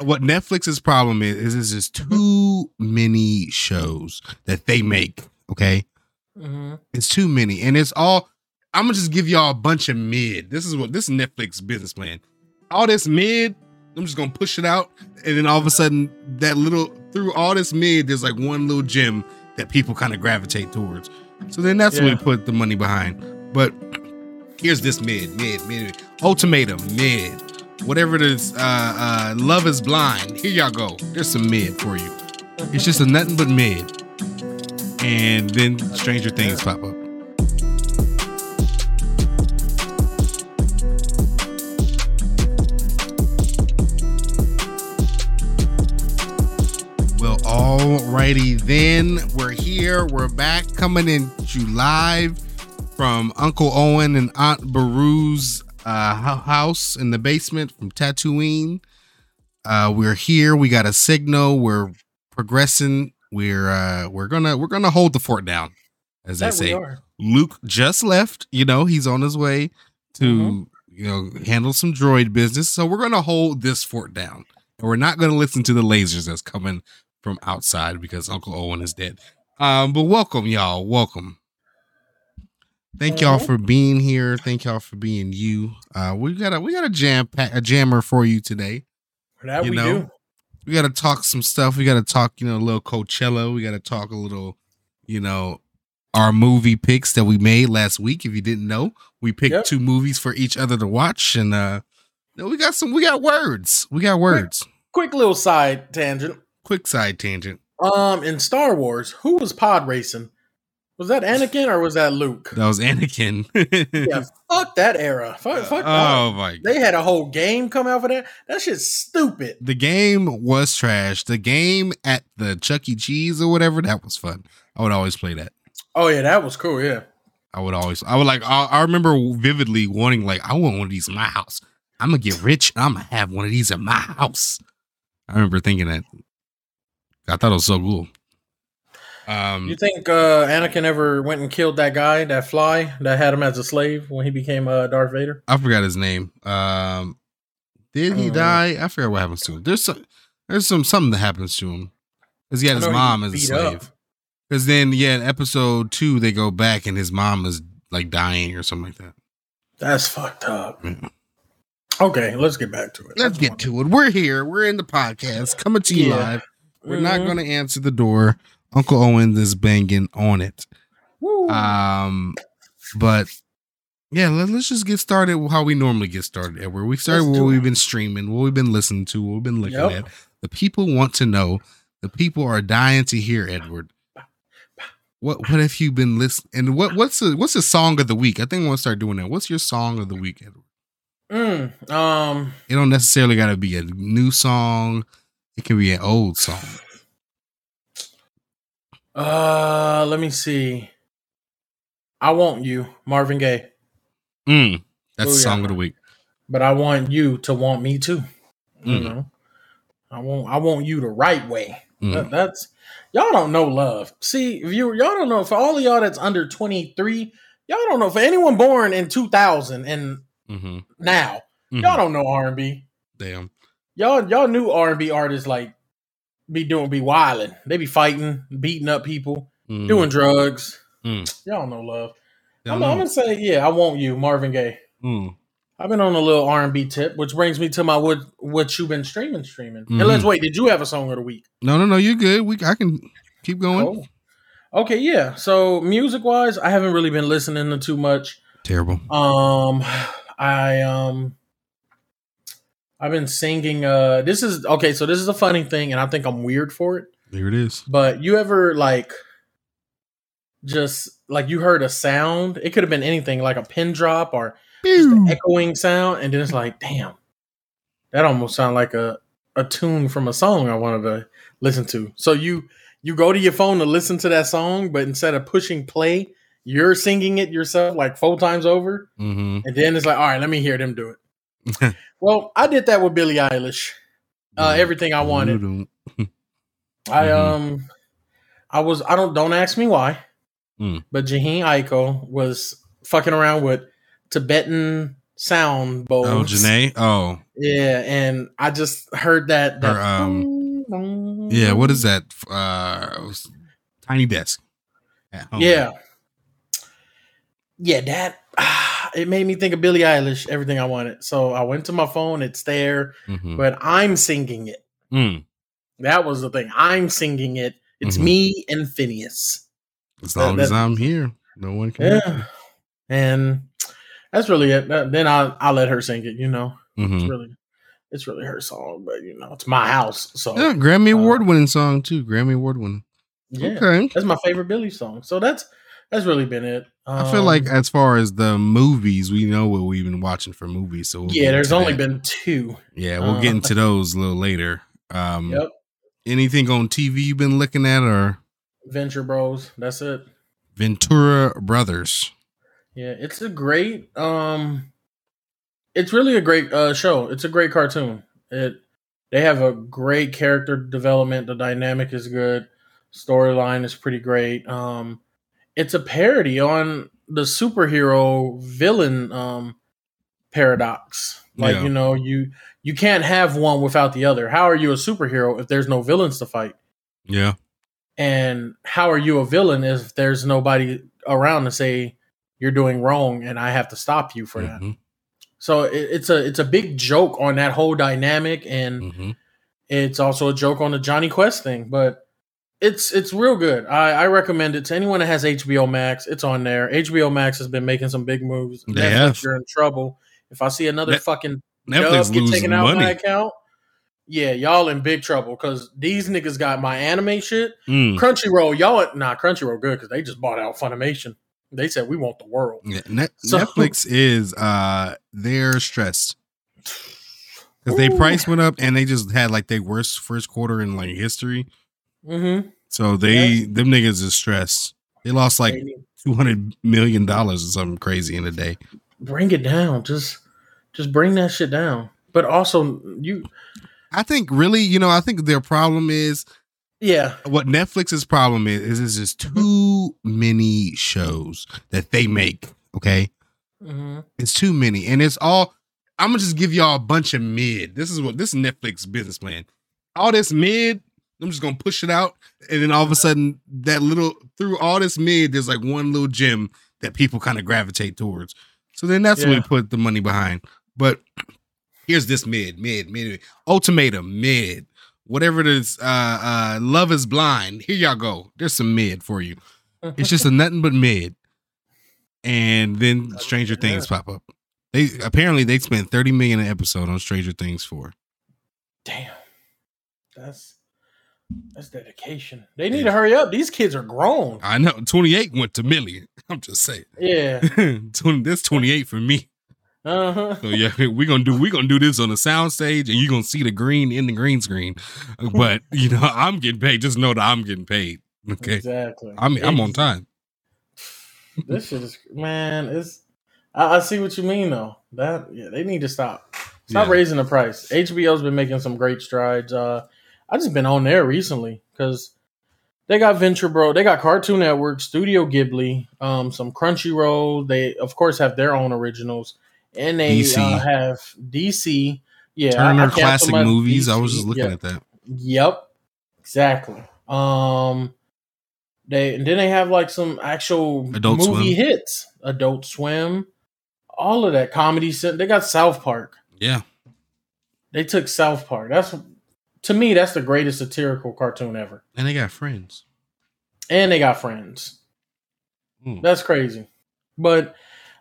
what Netflix's problem is is it's just too many shows that they make. Okay, Mhm. it's too many, and it's all. I'm gonna just give y'all a bunch of mid. This is what this is Netflix business plan. All this mid, I'm just gonna push it out, and then all of a sudden, that little through all this mid, there's like one little gem that people kind of gravitate towards. So then that's what we put the money behind. But here's this mid, mid, mid, ultimatum, mid, whatever it is. Uh, uh, love is blind. Here y'all go. There's some mid for you. It's just a nothing but mid, and then Stranger Things pop up. Well, alrighty then. We're here. We're back coming in you live from Uncle Owen and Aunt Beru's uh, house in the basement from Tatooine. Uh, we're here. We got a signal. We're progressing. We're uh, we're gonna we're gonna hold the fort down, as they That say. Luke just left. You know, he's on his way to Mhm. you know handle some droid business. So we're gonna hold this fort down, and we're not gonna listen to the lasers that's coming from outside because Uncle Owen is dead. Um, but welcome, y'all. Welcome. Thank y'all for being here. Thank y'all for being you. Uh, we got a we got a jam pack a jammer for you today. That you we know, do. We got to talk some stuff. We got to talk, you know, a little Coachella. We got to talk a little, you know, our movie picks that we made last week. If you didn't know, we picked Yep. two movies for each other to watch, and uh, you know, we got some. We got words. We got words. Quick little side tangent. Quick side tangent. Um, in Star Wars, who was pod racing? Was that Anakin or was that Luke? That was Anakin. Yeah, fuck that era. Fuck, fuck oh that. my! They had a whole game come out for that. That shit's stupid. The game was trash. The game at the Chuck E. Cheese or whatever that was fun. I would always play that. Oh yeah, that was cool. Yeah. I would always, I would like, I, I remember vividly wanting, like, I want one of these in my house. I'm gonna get rich and I'm gonna have one of these in my house. I remember thinking that. I thought it was so cool. Um, You think uh, Anakin ever went and killed that guy, that fly that had him as a slave when he became uh, Darth Vader? I forgot his name. Um, did he Uh, die? I forgot what happens to him. There's some, there's some something that happens to him because he had his mom as a slave. Because then, yeah, in episode two, they go back and his mom is like dying or something like that. That's fucked up. Yeah. Okay, let's get back to it. Let's get to it. We're here. We're in the podcast coming to you Yeah. live. We're not Mhm. going to answer the door. Uncle Owen is banging on it. Woo. Um, but yeah, let, us just get started how we normally get started. Edward, we started what we've been streaming, what we've been listening to, what we've been looking Yep. at. The people want to know. The people are dying to hear Edward. What what have you been listening? And what what's the what's the song of the week? I think I want to start doing that. What's your song of the week, Edward? Mm, um, It don't necessarily got to be a new song. It can be an old song. Uh, let me see. I want you, Marvin Gaye, Mm, that's the Booyah. song of the week. but I want you to want me too. You Mm. know, I want I want you the right way. Mm. That- that's y'all don't know love. See, if you y'all don't know for all of y'all that's under twenty three, y'all don't know for anyone born in two thousand and Mm-hmm. now, y'all don't know R and B. Damn. Y'all y'all knew R and B artists like be doing be wilding. They be fighting, beating up people, Mm. doing drugs. Mm. Y'all know love. I'm, know. I'm gonna say yeah. I want you, Marvin Gaye. Mm. I've been on a little R and B tip, which brings me to my what what you've been streaming, streaming. Mhm. And let's wait. Did you have a song of the week? No, no, no. You're good. We I can keep going. Oh. Okay, yeah. So music wise, I haven't really been listening to too much. Terrible. Um, I um, I've been singing. Uh, this is okay. So this is a funny thing, and I think I'm weird for it. There it is. But you ever like just like you heard a sound? It could have been anything, like a pin drop or just an echoing sound, and then it's like, damn, that almost sounded like a a tune from a song I wanted to listen to. So you you go to your phone to listen to that song, but instead of pushing play, you're singing it yourself like four times over, Mm-hmm. and then it's like, all right, let me hear them do it. well, I did that with Billie Eilish. Uh, everything I wanted. I Mhm. um, I was I don't don't ask me why, Mm. but Jhené Aiko was fucking around with Tibetan sound bowls. Oh, Janae. Oh, Yeah, and I just heard that. that um, yeah. What is that? Uh, tiny desk. Yeah. Yeah, that it made me think of Billie Eilish, everything I wanted. So I went to my phone, it's there, Mhm. but I'm singing it. Mm. That was the thing. I'm singing it. It's Mhm. me and Finneas. As long That- as that- I'm here, no one can. Yeah. And that's really it. Then I'll I'll let her sing it, you know. me. Mhm. It's really it's really her song, but you know, it's my house. So Yeah, Grammy Uh, Award winning song too. Grammy Award winning. yeah. Okay. That's my favorite Billie song. So that's that's really been it. I feel like Um, as far as the movies, we know what we've been watching for movies. So we'll yeah, there's only that. been two. yeah, we'll get uh, into those a little later. Um, Yep. Anything on TV you've been looking at or Venture Bros. That's it. Venture Brothers? Yeah, it's a great um it's really a great uh show. It's a great cartoon. It they have a great character development, the dynamic is good, storyline is pretty great. Um it's a parody on the superhero villain um paradox. Like, Yeah. you know, you you can't have one without the other. How are you a superhero if there's no villains to fight? Yeah, And how are you a villain if there's nobody around to say you're doing wrong and I have to stop you for that? Mhm, So it, it's a it's a big joke on that whole dynamic, and mhm. it's also a joke on the Jonny Quest thing. But it's it's real good. I, I recommend it to anyone that has HBO Max. It's on there. HBO Max has been making some big moves. They have. You're in trouble. If I see another Net- fucking Netflix get taken out of my account, yeah, y'all in big trouble because these niggas got my anime shit. Mm. Crunchyroll, y'all nah Crunchyroll good because they just bought out Funimation. They said we want the world. Yeah, Net- So- Netflix is uh they're stressed because they price went up and they just had like their worst first quarter in like history. Mm-hmm. So they them niggas is stressed. They lost like two hundred million dollars or something crazy in a day. bring it down. Just just bring that shit down. But also you I think really, you know, I think their problem is yeah. what Netflix's problem is is it's just too many shows that they make. Okay, hmm it's too many, and it's all. I'm gonna just give y'all a bunch of mid. This is what this is Netflix business plan. All this mid, I'm just gonna push it out, and then all of a sudden, that little through all this mid, there's like one little gem that people kind of gravitate towards. So then that's what we put the money behind. But here's this mid, mid, mid, ultimatum, mid, whatever it is. Uh, uh, love is blind. Here y'all go. There's some mid for you. It's just a nothing but mid. And then Stranger Things pop up. They apparently they spent 30 million an episode on Stranger Things 4. damn. That's that's dedication. They need to hurry up. These kids are grown. I know 28 went to Millie. I'm just saying. Yeah. 20, that's 28 for me. Uh huh. So yeah, we're gonna do we're gonna do this on the sound stage and you're gonna see the green in the green screen. But you know, I'm getting paid. Just know that I'm getting paid. Okay. Exactly. I'm I'm on time. This shit is man. It's I, I see what you mean though. That yeah, they need to stop. Stop Yeah. raising the price. HBO's been making some great strides. Uh, I just been on there recently because they got Venture Bro, they got Cartoon Network, Studio Ghibli, um, some Crunchyroll. They of course have their own originals, and they DC. Uh, have DC. Yeah, I- I Turner classic movies. I was just looking Yeah. at that. Yep, exactly. Um, they and then they have like some actual Adult movie Swim. hits, Adult Swim, all of that comedy. They got South Park. Yeah. They took South Park. That's to me, that's the greatest satirical cartoon ever. And they got friends. And they got Friends. Hmm. That's crazy. But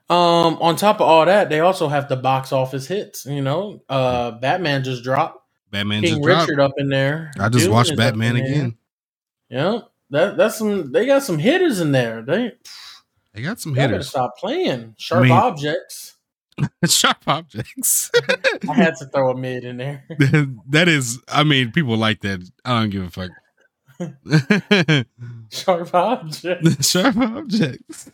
um, on top of all that, they also have the box office hits. You know, uh, Batman just dropped. Batman King just dropped. Richard up in there. I just Dune watched Batman again. Yeah, that that's some. They got some hitters in there. They They got some hitters. stop playing sharp mean- objects. Sharp objects. I had to throw a mid in there. that is, I mean, people like that. I don't give a fuck. sharp objects. Sharp objects.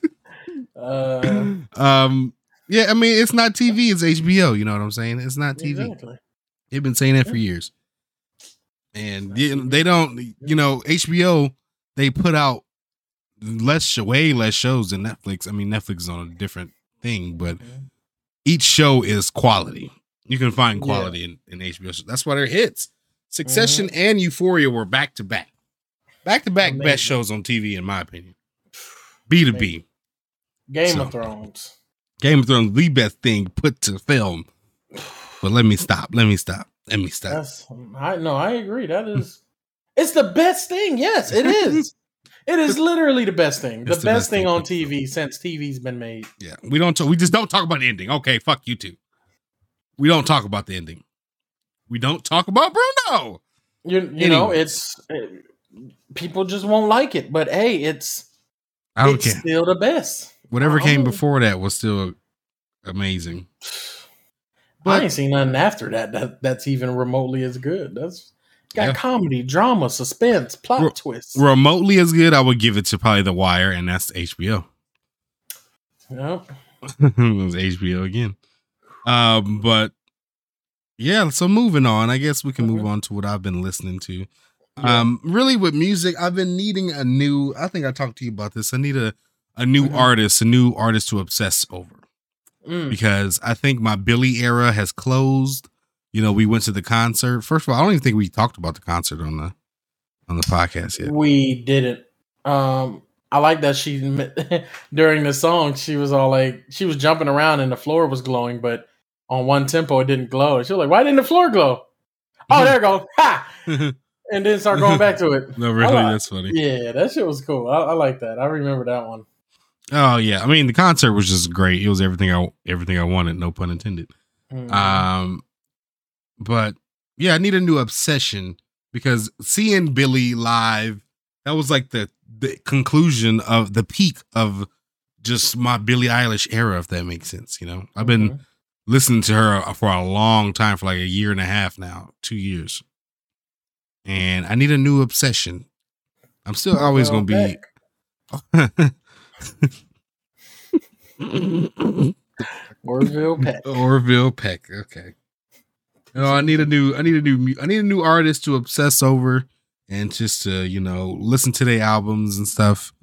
Uh, um, yeah, I mean, it's not TV, it's HBO. You know what I'm saying? It's not TV. exactly. They've been saying that for years. And they don't, you know, HBO, they put out less, way less shows than Netflix. I mean, Netflix is on a different thing, but each show is quality. You can find Yeah. quality in, in HBO. shows. That's why they're hits. Succession mm-hmm. and Euphoria were back to back. Back to back best shows on TV, in my opinion. B to B. Game So- of Thrones. Game of Thrones, the best thing put to film. But let me stop. Let me stop. Let me stop. That's I no, I agree. That is it's the best thing. Yes, it is. it is literally the best thing. The It's best, best thing thing. on TV since TV's been made. Yeah, we don't. Talk, we just don't talk about the ending. Okay, fuck you too. We don't talk about the ending. We don't talk about Bruno. You you know, it's it- people just won't like it, but hey, it's I don't it's care. still the best. Whatever came before that was still amazing. But, I ain't seen nothing after that, that that's even remotely as good. That's got Yeah. comedy, drama, suspense, plot Ro- twists. Remotely as good, I would give it to probably The Wire, and that's HBO. Yep. it was HBO again. Um, but yeah, so moving on. I guess we can move Mhm. on to what I've been listening to. Yeah. Um, really with music, I've been needing a new. I think I talked to you about this. I need a a new Mhm. artist, a new artist to obsess over Mm. because I think my Billie era has closed. You know, we went to the concert. First of all, I don't even think we talked about the concert on the on the podcast yet. We didn't. Um, I like that she during the song she was all like she was jumping around and the floor was glowing, but on one tempo it didn't glow. She was like, "Why didn't the floor glow?" Oh, there it goes. Ha! And then start going back to it. no, really, like- that's funny. Yeah, that shit was cool. I, I like that. I remember that one. Oh yeah, I mean the concert was just great. It was everything I everything I wanted. No pun intended. Mhm. Um, but yeah, I need a new obsession because seeing Billie live, that was like the the conclusion of the peak of just my Billie Eilish era, if that makes sense. You know, I've been listening to her uh, for a long time, for like a year and a half now, two years, and I need a new obsession. I'm still always Well, gonna be. Orville Peck. Orville Peck. Okay. No, I need a new. I need a new. I need a new artist to obsess over, and just to you know listen to their albums and stuff.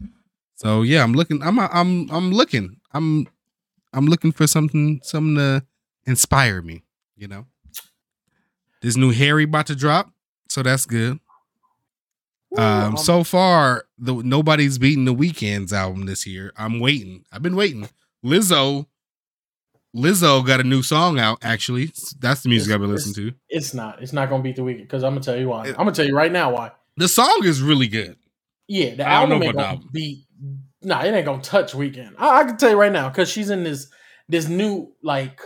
So yeah, I'm looking. I'm. I'm. I'm looking. I'm. I'm looking for something. Something to inspire me. You know. This new Harry about to drop, so that's good. Um. So far, the nobody's beating the Weeknd's album this year. I'm waiting. I've been waiting. Lizzo. Lizzo got a new song out. Actually, that's the music It's- I've been listening to. it's not. It's not gonna beat the Weeknd because I'm gonna tell you why. It- I'm gonna tell you right now why. The song is really good. Yeah, the I album ain't gonna beat. Nah, it ain't gonna touch Weeknd. I, I can tell you right now because she's in this this new like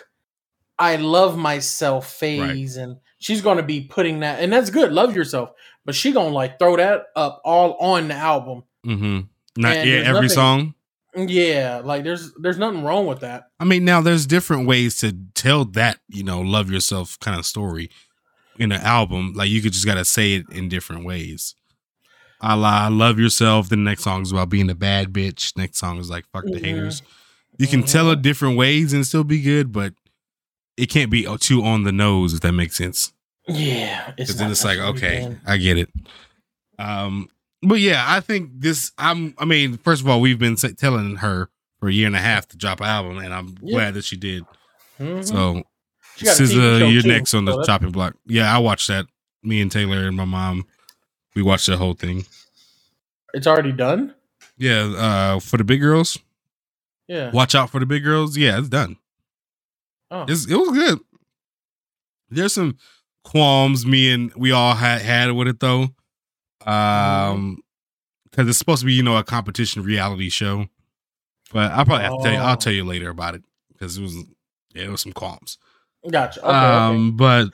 I love myself phase, and she's gonna be putting that, and that's good. Love yourself, but she gonna like throw that up all on the album. Mm-hmm. Not yeah, every nothing- song. Yeah, like there's there's nothing wrong with that. I mean, now there's different ways to tell that you know love yourself kind of story in an album. Like you could just gotta say it in different ways. A la love yourself. The next song is about being a bad bitch. Next song is like fuck the Mhm. haters. You can tell it different ways and still be good, but it can't be too on the nose if that makes sense. Yeah, Because then it's like, okay, I get it. Um, but yeah, I think this. I'm. I mean, first of all, we've been telling her for a year and a half to drop an album, and I'm Yeah. glad that she did. Mhm. So, She got a TV SZA, you're too, next on the chopping block. Yeah, I watched that. Me and Taylor and my mom, we watched the whole thing. It's already done. Yeah, uh, for the big girls, Yeah. watch out for the big girls. Yeah, it's done. Oh. It's, it was good. There's some qualms me and we all had had with it though. Um because it's supposed to be, you know, a competition reality show. But I'll probably have to tell you I'll Oh. tell you later about it. Because it was yeah, it was some qualms. Gotcha. Okay, um okay. but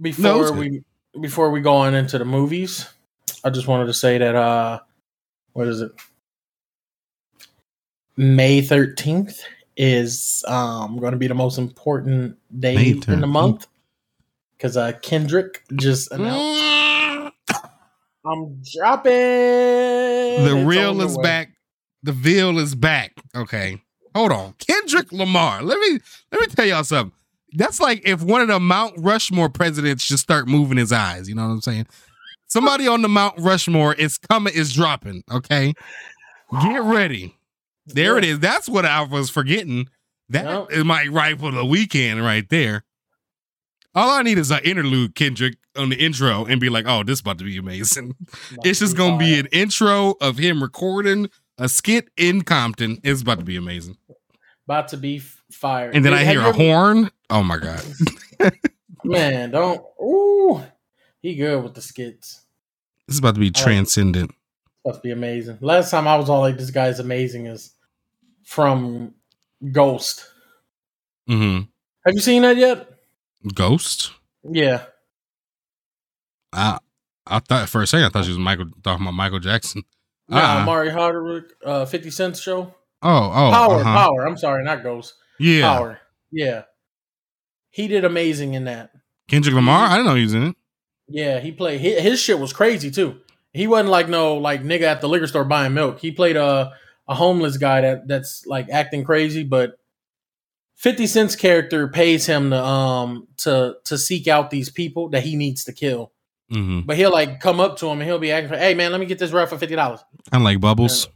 Before no, we before we go on into the movies, I just wanted to say that uh what is it? May 13th is um going to be the most important day in the month cuz uh Kendrick just Mm. announced I'm dropping the It's real on the is back. The veil is back. Okay. Hold on. Kendrick Lamar. Let me let me tell y'all something. That's like if one of the Mount Rushmore presidents just start moving his eyes. You know what I'm saying? Somebody on the Mount Rushmore is coming, is dropping. Okay. Get ready. There it is. That's what I was forgetting. That Nope. is my rifle the Weeknd right there. All I need is an interlude, Kendrick, on the intro, and be like, "Oh, this is about to be amazing." It's just gonna be an intro of him recording a skit in Compton. It's about to be amazing. about to be fired. And then I hear a ever- horn. Oh my god! Man, don't. Ooh, he good with the skits. This is about to be transcendent. It's about to be amazing. Last time I was all like, "This guy's amazing," is from Ghost. hmm Have you seen that yet? Ghost. Yeah. I I thought for a second I thought she was Michael talking about Michael Jackson. No, Uh-uh. Mari Hardwick, uh, Fifty Cent show. Oh oh Power, uh-huh. Power. I'm sorry, not Ghost. yeah. Power. Yeah. He did amazing in that. Kendrick Lamar. I didn't know he was in it. Yeah, he played his, his shit was crazy too. He wasn't like no like nigga at the liquor store buying milk. He played a a homeless guy that that's like acting crazy, but 50 Cent's character pays him to um to to seek out these people that he needs to kill. Hmm But he'll like come up to him and he'll be acting, "Hey man, let me get this ref for fifty dollars." Kind of like Bubbles.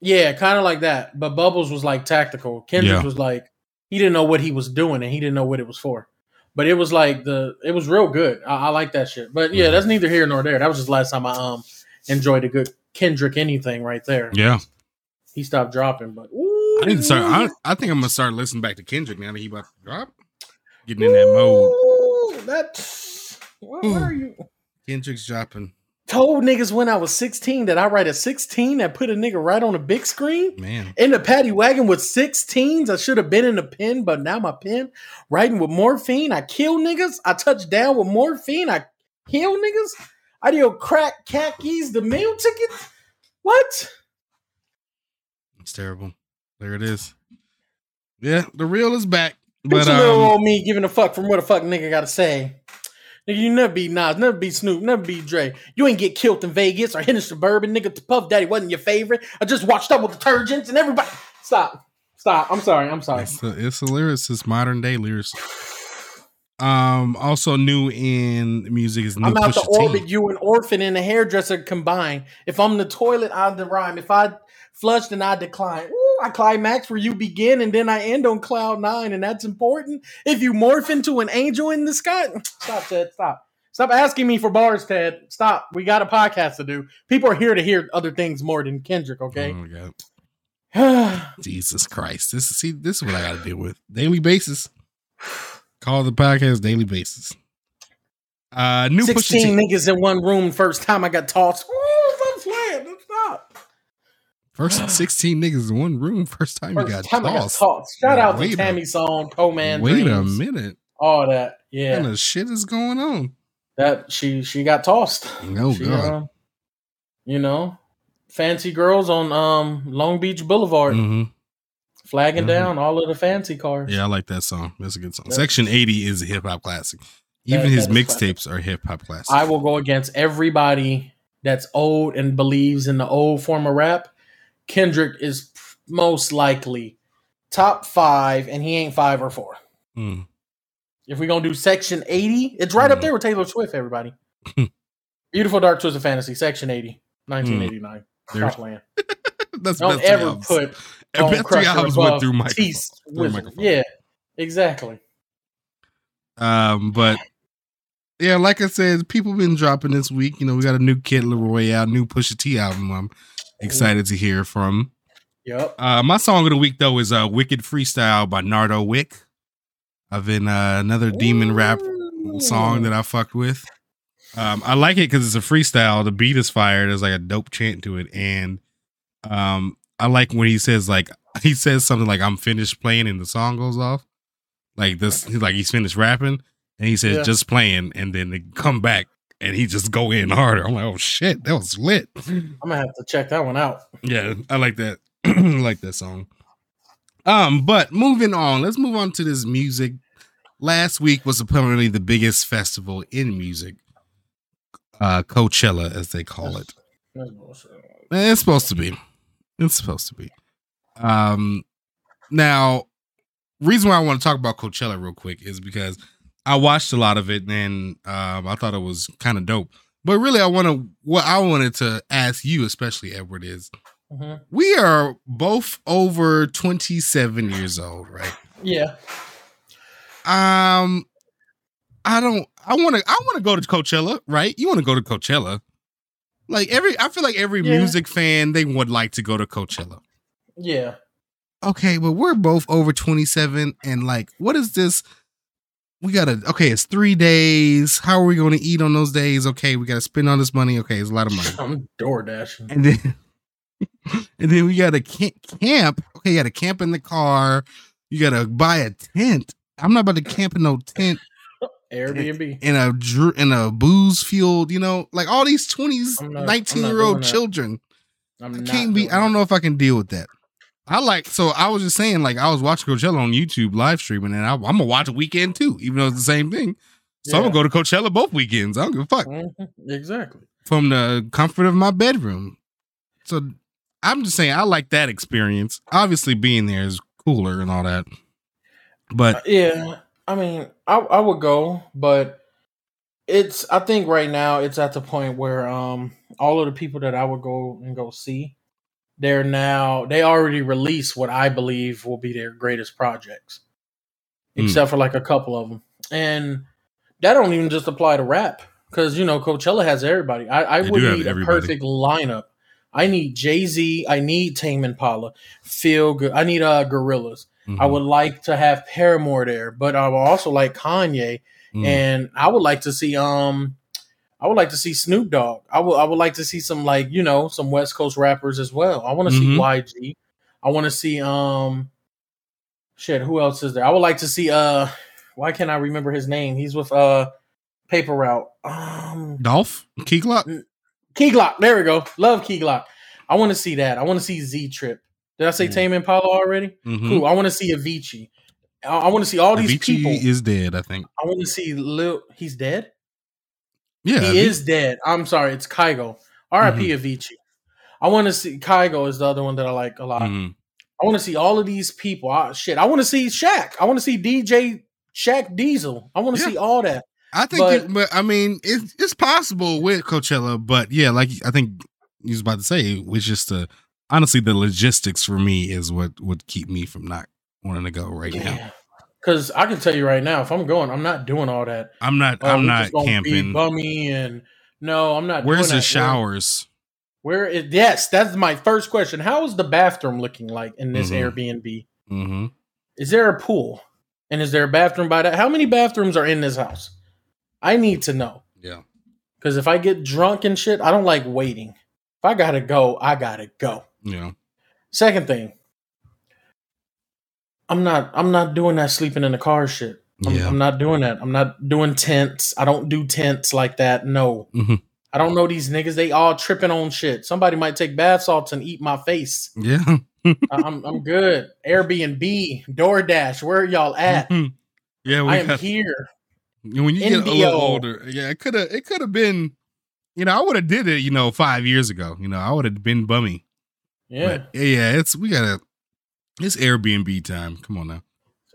Yeah, kind of like that. But Bubbles was like tactical. Kendrick Yeah. was like he didn't know what he was doing and he didn't know what it was for. But it was like the it was real good. I, I like that shit. But yeah, Mhm. that's neither here nor there. That was just last time I um enjoyed a good Kendrick anything right there. Yeah. He stopped dropping, but ooh, I need to start. I, I think I'm gonna start listening back to Kendrick now that he about to drop. Getting in that mode. Ooh, That what, what are you Kendrick's dropping. told niggas when I was 16 that I write a 16 that put a nigga right on a big screen? Man. in the paddy wagon with 16s. I should have been in the pen, but now my pen Writing with morphine. I kill niggas. I touch down with morphine. I kill niggas. I deal crack khakis, the meal tickets. What? It's terrible. There it is. Yeah, the real is back. But But little um, old me giving a fuck from what a fuck nigga gotta say. Nigga, you never be Nas, never be Snoop, never be Dre. You ain't get killed in Vegas or hit in suburban. Nigga, The Puff Daddy wasn't your favorite. I just watched up with detergents and everybody. Stop. Stop. I'm sorry. I'm sorry. it's a, it's a lyricist, modern day lyricist. Um, also new in music is new I'm out to orbit you an orphan and a hairdresser combined. If I'm the toilet, I'm the rhyme. If I flush, then I decline. Ooh, I climax where you begin and then I end on cloud nine, and that's important. If you morph into an angel in the sky, stop, Ted. Stop. Stop asking me for bars, Ted. Stop. We got a podcast to do. People are here to hear other things more than Kendrick. Oh Okay. my god, Mm. Jesus Christ! This is see, this is what I got to deal with daily basis. Call the podcast daily basis. Uh, new Pusha Sixteen niggas in one room. First time I got tossed. Ooh, stop playing. Stop. First sixteen niggas in one room. First time you got time I got tossed. tossed. Shout out Wait to a- Tammy Song, Toe Man. Wait a minute. all that. What Yeah, kind of shit is going on? that she she got tossed. No She, god. uh, you know, fancy girls on um Long Beach Boulevard, hmm flagging Mhm. down all of the fancy cars. Yeah, I like that song. That's a good song. That- Section 80 is a hip hop classic. Even his that is classic. mixtapes are hip hop classics. I will go against everybody that's old and believes in the old form of rap. Kendrick is most likely top five, and he ain't five or four. Mm. If we're gonna do Section 80, it's right up Mm. there with Taylor Swift, everybody. Beautiful Dark Twisted Fantasy, Section 80, 1989. There's- Stop playing. That's Don't ever albums. put Bone best three albums went through Michael. Through Wizard. microphone. Yeah, exactly. Um, but yeah, like I said, people been dropping this week. You know, we got a new Kid LAROI out, new Pusha T album. I'm excited to hear from. Yep. Uh, my song of the week though is uh, "Wicked Freestyle" by Nardo Wick. I've been uh, another demon rap song that I fucked with. Um, I like it because it's a freestyle. The beat is fire. There's like a dope chant to it, and um, I like when he says like he says something like "I'm finished playing" and the song goes off. Like this, he's like he's finished rapping, and he says Yeah. just playing, and then they come back and he just go in harder. I'm like, oh shit, that was lit. I'm gonna have to check that one out. Yeah, I like that. I like that song. Um, but moving on, let's move on to this music. Last week was apparently the biggest festival in music, uh, Coachella, as they call it. Eh, It's supposed to be. It's supposed to be. Um, now, reason why I want to talk about Coachella real quick is because I watched a lot of it and um, I thought it was kind of dope. But really, I want to what I wanted to ask you, especially Edward, is Mhm. we are both over 27 years old, right? Yeah. Um, I don't. I want to. I want to go to Coachella, right? You want to go to Coachella? Like every, I feel like every Yeah. music fan they would like to go to Coachella. Yeah. Okay, but we're both over 27, and like, what is this? We gotta. Okay, it's three days. How are we going to eat on those days? Okay, we gotta spend all this money. Okay, it's a lot of money, I'm door dashing. and then, and then we gotta camp. Okay, you gotta camp in the car. You gotta buy a tent. I'm not about to camp in no tent Airbnb. in a in a booze fueled, you know, like all these 20s, not- 19 year old that. children. I'm I can't be, doing I don't know if I can deal with that. I like, so I was just saying, like, I was watching Coachella on YouTube live streaming, and I, I'm gonna watch a weekend too, even though it's the same thing. So I'm gonna go to Coachella both weekends. I don't give a fuck Mhm. Exactly. from the comfort of my bedroom. So I'm just saying, I like that experience. Obviously, being there is cooler and all that, but Uh, Yeah, I mean, I I would go, but it's I think right now it's at the point where um all of the people that I would go and go see, they're now they already released what I believe will be their greatest projects, Mm. except for like a couple of them, and that don't even just apply to rap because you know Coachella has everybody. I I would need a perfect lineup. I need Jay Z. I need Tame Impala. Feel good. I need uh Gorillaz. I mhm, would like to have Paramore there, but I would also like Kanye, mhm. and I would like to see um, I would like to see Snoop Dogg. I would I would like to see some like you know some West Coast rappers as well. I want to Mhm. see YG. I want to see um, shit. Who else is there? I would like to see uh, why can't I remember his name? He's with uh, Paper Route. Um, Dolph Key Glock. Key Glock. There we go. Love Key Glock. I want to see that. I want to see Z Trip. Did I say Mm. Tame Impala already? Mhm. Cool. I want to see Avicii. I, I want to see all these people. Avicii people. is dead, I think. I want to see Lil. He's dead. Yeah, he is dead. I'm sorry. It's Kygo. R.I.P. Mm-hmm. Avicii. I want to see Kygo is the other one that I like a lot. mhm. I want to see all of these people. Ah, shit. I want to see Shaq. I want to see DJ Shaq Diesel. I want to Yeah. see all that. I think, But- it, but I mean, it's it's possible with Coachella, but yeah, like I think you was about to say, it's just the honestly the logistics for me is what would keep me from not wanting to go right now. Because I can tell you right now, if I'm going, I'm not doing all that. I'm not. Oh, I'm not just gonna be camping. bummy and no, I'm not. Where's doing the that. showers? Where, where is yes? That's my first question. How is the bathroom looking like in this Mhm. Airbnb? hmm Is there a pool? And is there a bathroom by that? How many bathrooms are in this house? I need to know. Yeah. Because if I get drunk and shit, I don't like waiting. If I gotta go, I gotta go. Yeah. Second thing, I'm not. I'm not doing that sleeping in the car shit. I'm, Yeah. I'm not doing that. I'm not doing tents. I don't do tents like that. No. Mhm. I don't know these niggas. They all tripping on shit. Somebody might take bath salts and eat my face. Yeah. I'm I'm good. Airbnb, DoorDash, where are y'all at? Mhm. Yeah. I am got, here. when you get a little older, yeah, it could have. It could have been. You know, I would have did it. You know, five years ago. You know, I would have been bummy. Yeah. But, yeah. It's we gotta. It's Airbnb time. Come on now.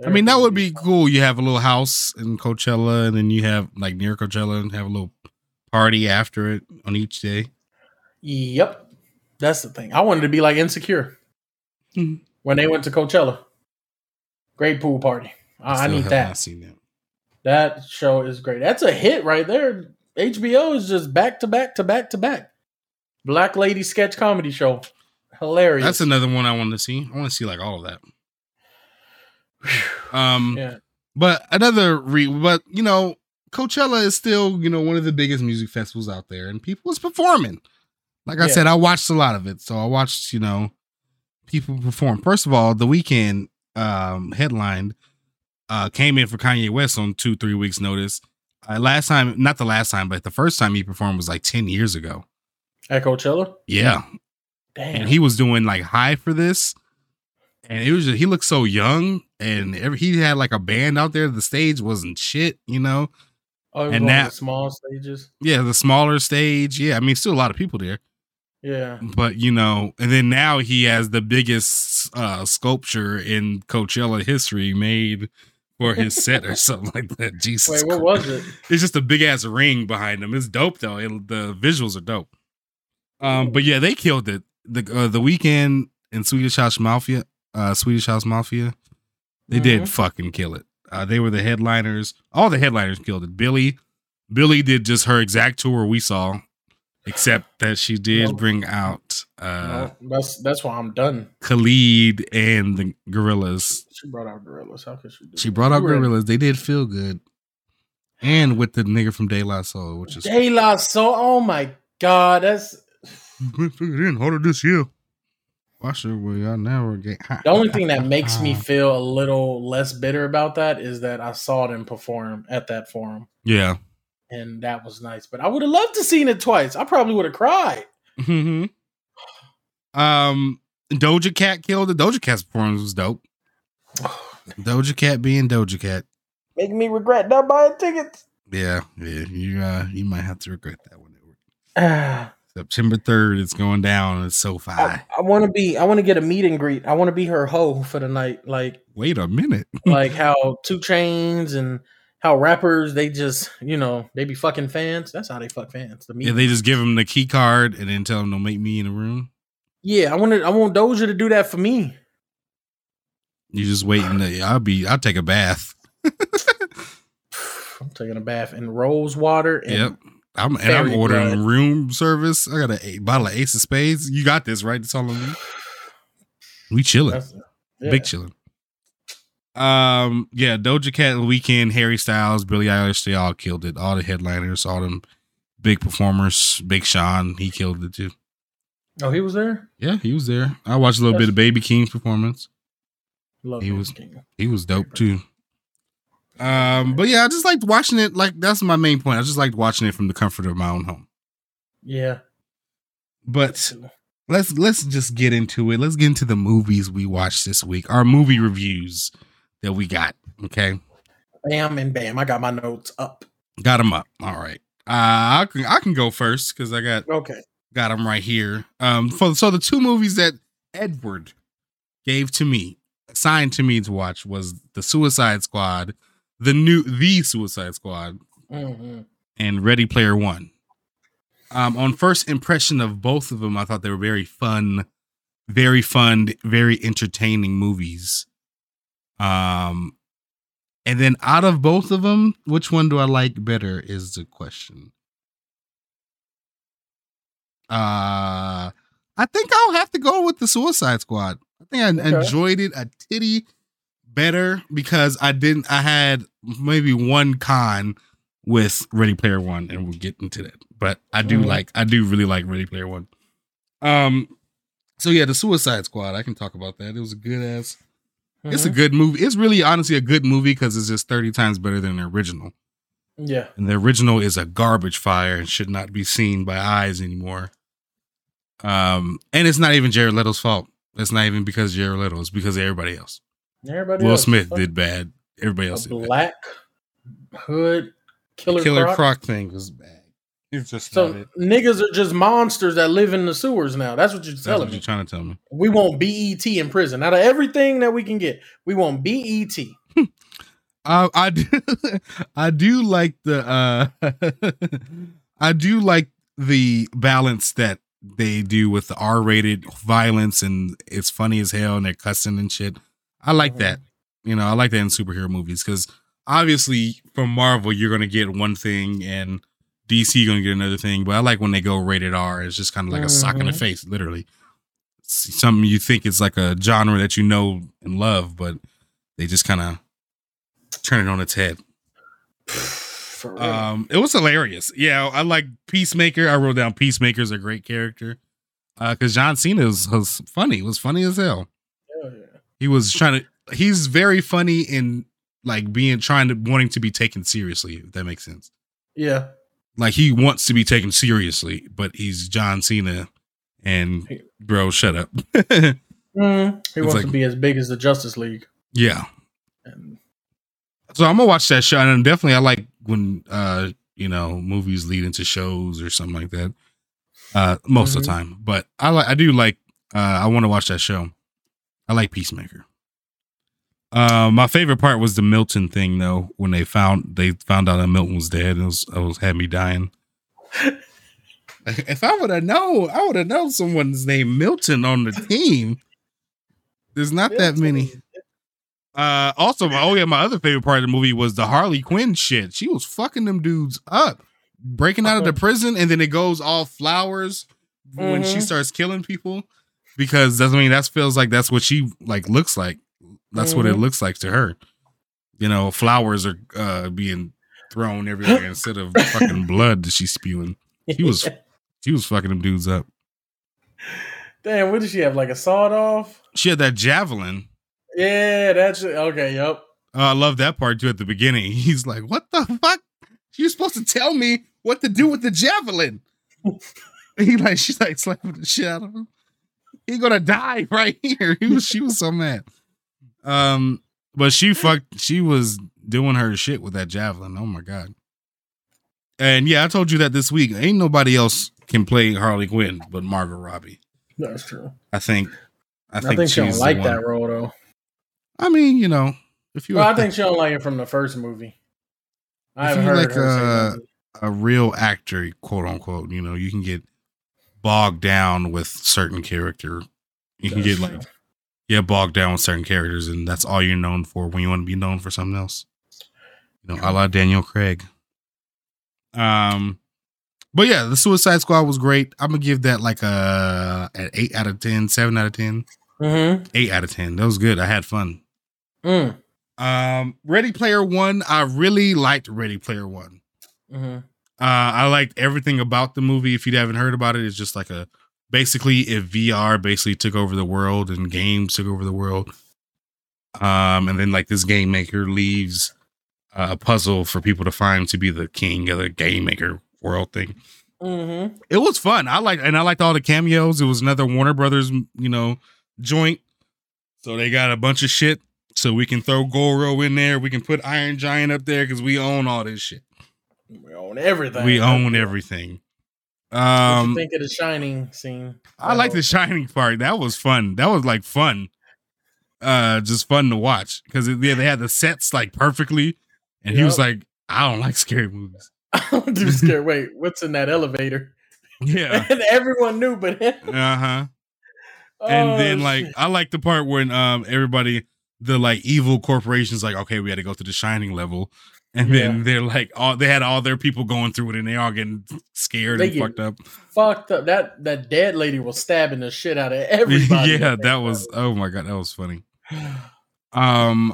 I mean, that would be cool. You have a little house in Coachella, and then you have like near Coachella, and have a little party after it on each day. Yep. That's the thing. I wanted to be like insecure Mhm. when they went to Coachella. Great pool party. I, I need that. seen that. That show is great. That's a hit right there. HBO is just back to back to back to back. Black Lady sketch comedy show. Hilarious. That's another one I want to see. I want to see like all of that. Um, yeah. but another re, but you know, Coachella is still you know one of the biggest music festivals out there, and people is performing. Like I Yeah. said, I watched a lot of it, so I watched you know people perform. First of all, the Weeknd um headlined uh came in for Kanye West on two three weeks notice. Uh, last time, not the last time, but the first time he performed was like ten years ago. At Coachella? Yeah, Damn. and he was doing like high for this and it was just, he looked so young and every, he had like a band out there the stage wasn't shit you know oh, and one of now- the small stages. yeah the smaller stage yeah i mean still a lot of people there Yeah. but you know and then now he has the biggest uh sculpture in coachella history made for his set or something like that jesus Wait, what Christ. was it? it's just a big ass ring behind him. It's dope though. It, the visuals are dope. Um, but yeah, they killed it. The uh, the Weeknd in Swedish House Mafia, uh, Swedish House Mafia, they Mhm. did fucking kill it. Uh, they were the headliners. All the headliners killed it. Billie, Billie did just her exact tour we saw, except that she did bring out uh, No, that's that's why I'm done. Khalid and the Gorillaz. She brought out Gorillaz. How could she do? She that? brought out Gorillaz. They did feel good, and with the nigga from De La Soul, which is De La Soul. Oh my god, that's in harder this year. Watch it, we are never get. the only thing that makes me feel a little less bitter about that is that I saw them perform at that forum, Yeah. and that was nice. But I would have loved to seen it twice. I probably would have cried. hmm Um, Doja Cat killed it. Doja Cat's performance was dope. Doja Cat being Doja Cat. Making me regret not buying tickets. Yeah, yeah. You uh, you might have to regret that one. I, September third, it's going down at SoFi. I want to be. I want to get a meet and greet. I want to be her hoe for the night, like Wait a minute. like how 2 Chainz and how rappers they just you know they be fucking fans. That's how they fuck fans. The. Yeah, they just give them the key card and then tell them to make me in the room. Yeah, I wanted. I want Doja to do that for me. You just waiting. To, I'll be. I'll take a bath. I'm taking a bath in rose water. And Yep. I'm and I'm ordering blood. room service. I got a, a bottle of Ace of Spades. You got this, right? It's all on me. We chilling. Yeah. Big chilling. Um, yeah, Doja Cat, The Weeknd, Harry Styles, Billie Eilish, they all killed it. All the headliners, all them big performers. Big Sean, he killed it too. Oh, he was there. Yeah, he was there. I watched a little bit of Baby Keem's performance. Love He him, was- King. He was dope too. Um, but yeah, I just liked watching it. Like that's my main point. I just liked watching it from the comfort of my own home. Yeah. But let's let's just get into it. Let's get into the movies we watched this week. Our movie reviews that we got. Okay, Bam and bam. I got my notes up. got them up. All right. Uh, I can I can go first because I got Okay. got them right here. Um, for, so the two movies that Edward gave to me, assigned to me to watch, was the Suicide Squad, the new the Suicide Squad, hmm and Ready Player One. Um, on first impression of both of them, I thought they were very fun, very fun, very entertaining movies. Um, and then out of both of them, which one do I like better is the question. Uh, I think I'll have to go with the Suicide Squad. I think I Okay. enjoyed it a titty better because I didn't. I had maybe one con with Ready Player One, and we'll get into that. But I do Mhm. like, I do really like Ready Player One. Um, so yeah, the Suicide Squad. I can talk about that. It was a good ass. It's a good movie. It's really honestly a good movie because it's just thirty times better than the original. yeah. And the original is a garbage fire and should not be seen by eyes anymore. Um, and it's not even Jared Leto's fault. It's not even because Jared Leto. It's because of everybody else. Everybody Will else Smith did bad. Everybody a else did bad. black hood killer, Killer Croc. Croc thing was bad. It's just So it. niggas are just monsters that live in the sewers now. That's what you're That's telling what me. you're trying to tell me. We want BET in prison. Out of everything that we can get, we want E BET. Uh, I do, I do like the uh, I do like the balance that they do with the R-rated violence and it's funny as hell and they're cussing and shit. I like Mhm. that. You know, I like that in superhero movies because obviously from Marvel you're gonna get one thing and DC gonna get another thing, but I like when they go rated R. It's just kind of like a sock in the Mhm. face, literally. It's something you think is like a genre that you know and love, but they just kind of turn it on its head. Um, it was hilarious. Yeah, I like Peacemaker. I wrote down Peacemaker's a great character. Uh, because John Cena was, was funny. Was funny as hell. He was trying to. He's very funny in like being trying to wanting to be taken seriously. If that makes sense. Yeah. Like he wants to be taken seriously, but he's John Cena, and bro, shut up. Mm, he It's wants like- to be as big as the Justice League. yeah. And So I'm gonna watch that show, and definitely I like when uh you know movies lead into shows or something like that. Uh, most of Mhm. the time, but I like I do like uh I want to watch that show. I like Peacemaker. Uh, my favorite part was the Milton thing though when they found they found out that Milton was dead. It was it was had me dying. If I would have known, I would have known someone's name Milton on the team. There's not that many. Uh, also, my, oh yeah, my other favorite part of the movie was the Harley Quinn shit. She was fucking them dudes up, breaking out of the prison, and then it goes all flowers when she Mhm. starts killing people because that's I mean that feels like that's what she like looks like. That's what it Mhm. looks like to her. You know, flowers are uh being thrown everywhere instead of fucking blood that she's spewing. He was she was fucking them dudes up. Damn, what did she have? Like a sawed off? She had that javelin. Yeah, that's okay. Yep. Uh, I love that part too at the beginning. He's like, "What the fuck? You're supposed to tell me what to do with the javelin." he like, she's like slapping the shit out of him. He gonna die right here. He was, she was so mad. Um, but she fucked. She was doing her shit with that javelin. Oh my god. And yeah, I told you that this week. Ain't nobody else can play Harley Quinn but Margot Robbie. That's true. I think. I I think, think, she don't like that role though. I mean, you know, if you Well, I think she don't like it from the first movie. I haven't heard like, uh, a real actor, quote unquote, you know, you can get bogged down with certain character. You can That's get true. like yeah, bogged down with certain characters, and that's all you're known for when you want to be known for something else. You know, a la Daniel Craig. Um, but yeah, the Suicide Squad was great. I'm gonna give that like a an eight out of 10, 7 out of 10, Mhm. 8 out of 10. That was good. I had fun. Mm. Um, Ready Player One, I really liked Ready Player One. Mhm. Uh, I liked everything about the movie. If you haven't heard about it, it's just like a basically if VR basically took over the world and games took over the world. Um, and then like this game maker leaves uh, a puzzle for people to find to be the king of the game maker world thing. Mhm. It was fun. I like and I liked all the cameos. It was another Warner Brothers, you know, joint. So they got a bunch of shit. So we can throw Goro in there. We can put Iron Giant up there because we own all this shit. We own everything. We own everything. What Um, you think of the Shining scene? I like the Shining part. That was fun. That was like fun. Uh, just fun to watch because yeah, they had the sets like perfectly, and he was like, "I don't like scary movies." I'm too scared. Wait, what's in that elevator? Yeah. and everyone knew, but. Uh huh. And Oh, then like shit. I like the part when um everybody the like evil corporations like okay we had to go to the shining level and then they're like all they had all their people going through it and they all getting scared They and get- fucked up. fucked up. That that dead lady was stabbing the shit out of everybody. yeah, that was oh my god, that was funny. Um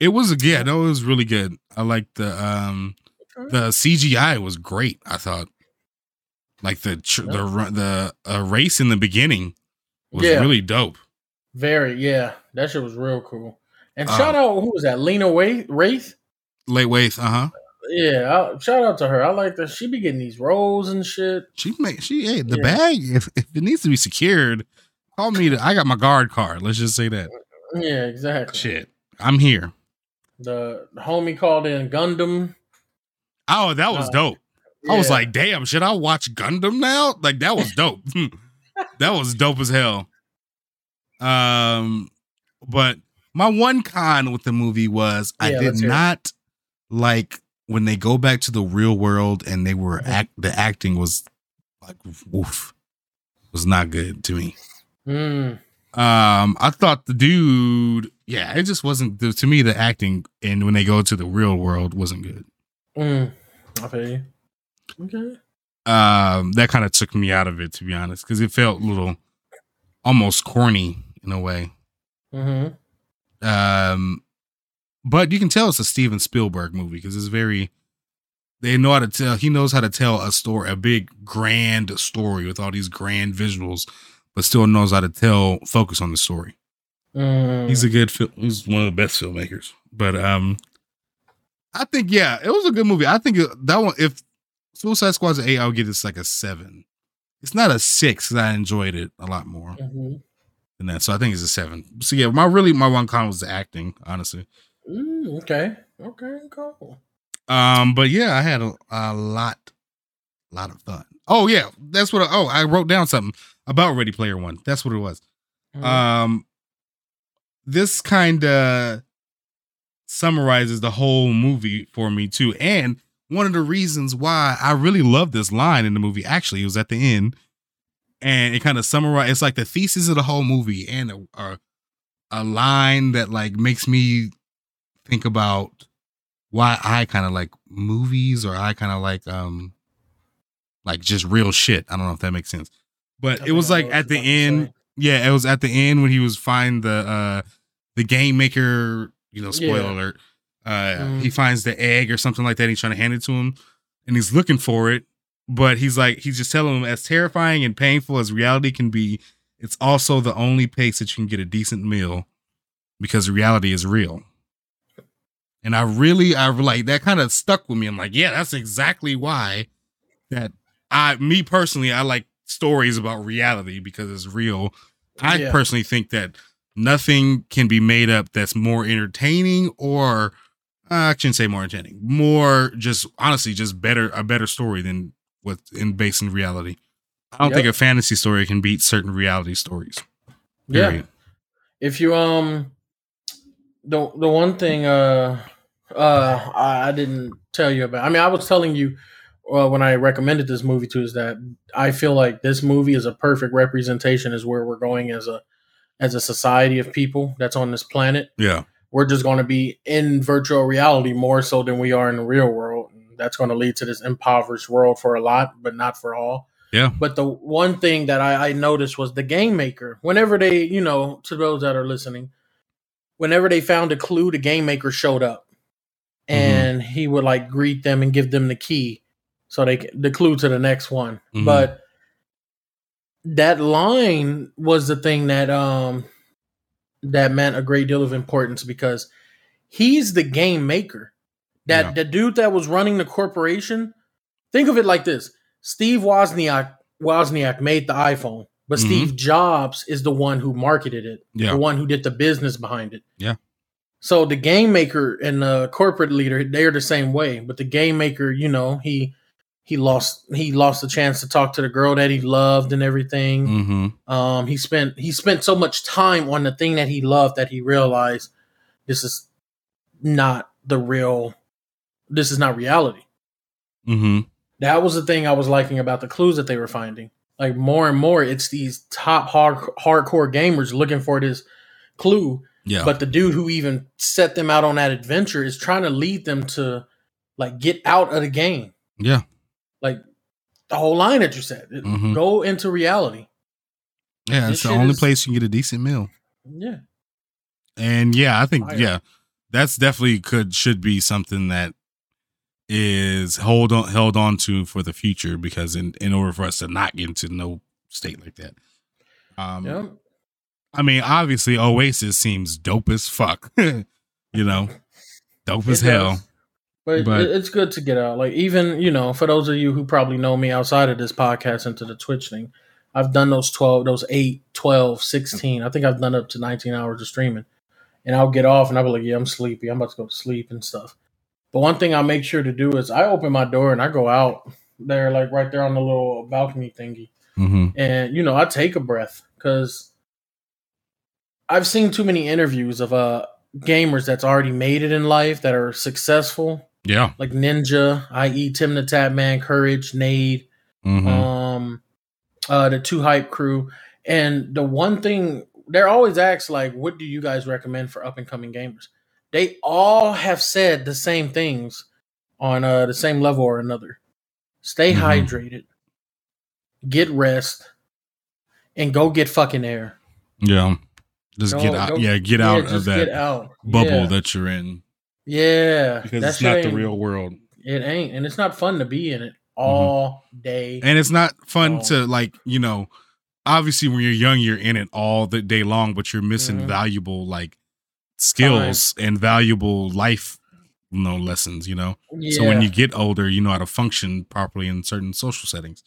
it was yeah, that was really good. I liked the um the CGI was great, I thought. Like the tr- the the uh, race in the beginning was Yeah. really dope. very yeah. That shit was real cool. And Uh, shout out who was that? Lena Waithe. Late Waithe, uh-huh. Yeah, I, shout out to her. I like that. She be getting these roles and shit. She make she hey the Yeah. bag if, if it needs to be secured, call me. To, I got my guard card. Let's just say that. Yeah, exactly. Shit, I'm here. The homie called in Gundam. Oh, that was Uh, dope. I was like, damn, should I watch Gundam now? Like that was dope. that was dope as hell. Um, but my one con with the movie was I Yeah, did not like when they go back to the real world and they were Mhm. act the acting was like woof was not good to me. Mm, Um, I thought the dude, yeah, it just wasn't the, to me the acting and when they go to the real world wasn't good. mm. I feel you. Okay. Um, that kind of took me out of it to be honest, because it felt a little almost corny in a way. Mm-hmm. Um, but you can tell it's a Steven Spielberg movie because it's very. They know how to tell. He knows how to tell a story, a big grand story with all these grand visuals, but still knows how to tell, focus on the story. Mm. He's a good film. He's one of the best filmmakers. But um, I think yeah, it was a good movie. I think that one. If Suicide Squad's an eight, I'll give this like a seven. It's not a six because I enjoyed it a lot more Mhm. Than that. So I think it's a seven. So yeah, my really my one con was the acting, honestly. Mm, okay. Okay. Cool. Um, but yeah, I had a, a lot, lot of fun. Oh yeah, that's what. I, oh, I wrote down something about Ready Player One. That's what it was. Mhm. Um, this kind of summarizes the whole movie for me too, and one of the reasons why I really love this line in the movie. Actually, it was at the end, and it kind of summarizes. It's like the thesis of the whole movie, and a, a a line that like makes me think about why I kind of like movies or I kind of like um like just real shit. I don't know if that makes sense. But I it was like at the you're about to end, yeah, it was at the end when he was find the uh the game maker, you know, spoiler Yeah. alert. Uh Mhm. he finds the egg or something like that, he's trying to hand it to him and he's looking for it, but he's like he's just telling him as terrifying and painful as reality can be, it's also the only place that you can get a decent meal because reality is real. And I really, I like that kind of stuck with me. I'm like, yeah, that's exactly why that I, me personally, I like stories about reality because it's real. I Yeah. personally think that nothing can be made up that's more entertaining or uh, I shouldn't say more entertaining, more just honestly, just better, a better story than what's in based in reality. I don't Yep. think a fantasy story can beat certain reality stories. Yeah. If you um the the one thing uh uh I, I didn't tell you about i mean i was telling you uh, when i recommended this movie to is that i feel like this movie is a perfect representation is where we're going as a as a society of people that's on this planet Yeah. we're just going to be in virtual reality more so than we are in the real world and that's going to lead to this impoverished world for a lot but not for all Yeah. but the one thing that I, I noticed was the game maker. Whenever they, you know, to those that are listening, whenever they found a clue, the game maker showed up, and he would like greet them and give them the key, so they the clue to the next one. Mhm. But that line was the thing that um that meant a great deal of importance because he's the game maker. That Yeah. the dude that was running the corporation. Think of it like this: Steve Wozniak Wozniak made the iPhone, but Mhm. Steve Jobs is the one who marketed it, Yeah. the one who did the business behind it. Yeah. So the game maker and the corporate leader, they're the same way. But the game maker, you know, he he lost he lost the chance to talk to the girl that he loved and everything. Mm-hmm. Um, he spent he spent so much time on the thing that he loved that he realized this is not the real. This is not reality. Mm-hmm. That was the thing I was liking about the clues that they were finding. Like more and more, it's these top hard hardcore gamers looking for this clue, Yeah. but the dude who even set them out on that adventure is trying to lead them to like get out of the game. yeah. Like the whole line that you said, Mhm. go into reality. Yeah. this It's the only is- place you can get a decent meal. Yeah, And yeah, I think Fire. yeah, that's definitely could should be something that is hold on held on to for the future because in in order for us to not get into no state like that. Um yeah. I mean, obviously Oasis seems dope as fuck. you know, dope as It hell. But, But- it's good to get out. Like even you know, for those of you who probably know me outside of this podcast into the Twitch thing, I've done those 12, those 8, 12, 16. I think I've done up to 19 hours of streaming. And I'll get off and I'll be like, yeah, I'm sleepy. I'm about to go to sleep and stuff. But one thing I make sure to do is I open my door and I go out there, like right there on the little balcony thingy. Mm-hmm. And, you know, I take a breath because I've seen too many interviews of uh, gamers that's already made it in life that are successful Yeah. like Ninja, i.e. TimTheTatman, Courage, Nade, Mm-hmm. um, uh, the Two Hype crew. And the one thing they're always asked, like, what do you guys recommend for up and coming gamers? They all have said the same things on uh, the same level or another. Stay Mhm. hydrated, get rest, and go get fucking air. yeah. Just get out. go- yeah, get Yeah, out of that out. bubble Yeah. that you're in yeah, because it's not the real world. It ain't, and it's not fun to be in it all day. and it's not fun to like you know obviously when you're young you're in it all the day long but you're missing Mhm. valuable like skills and valuable life you know lessons you know so when you get older you know how to function properly in certain social settings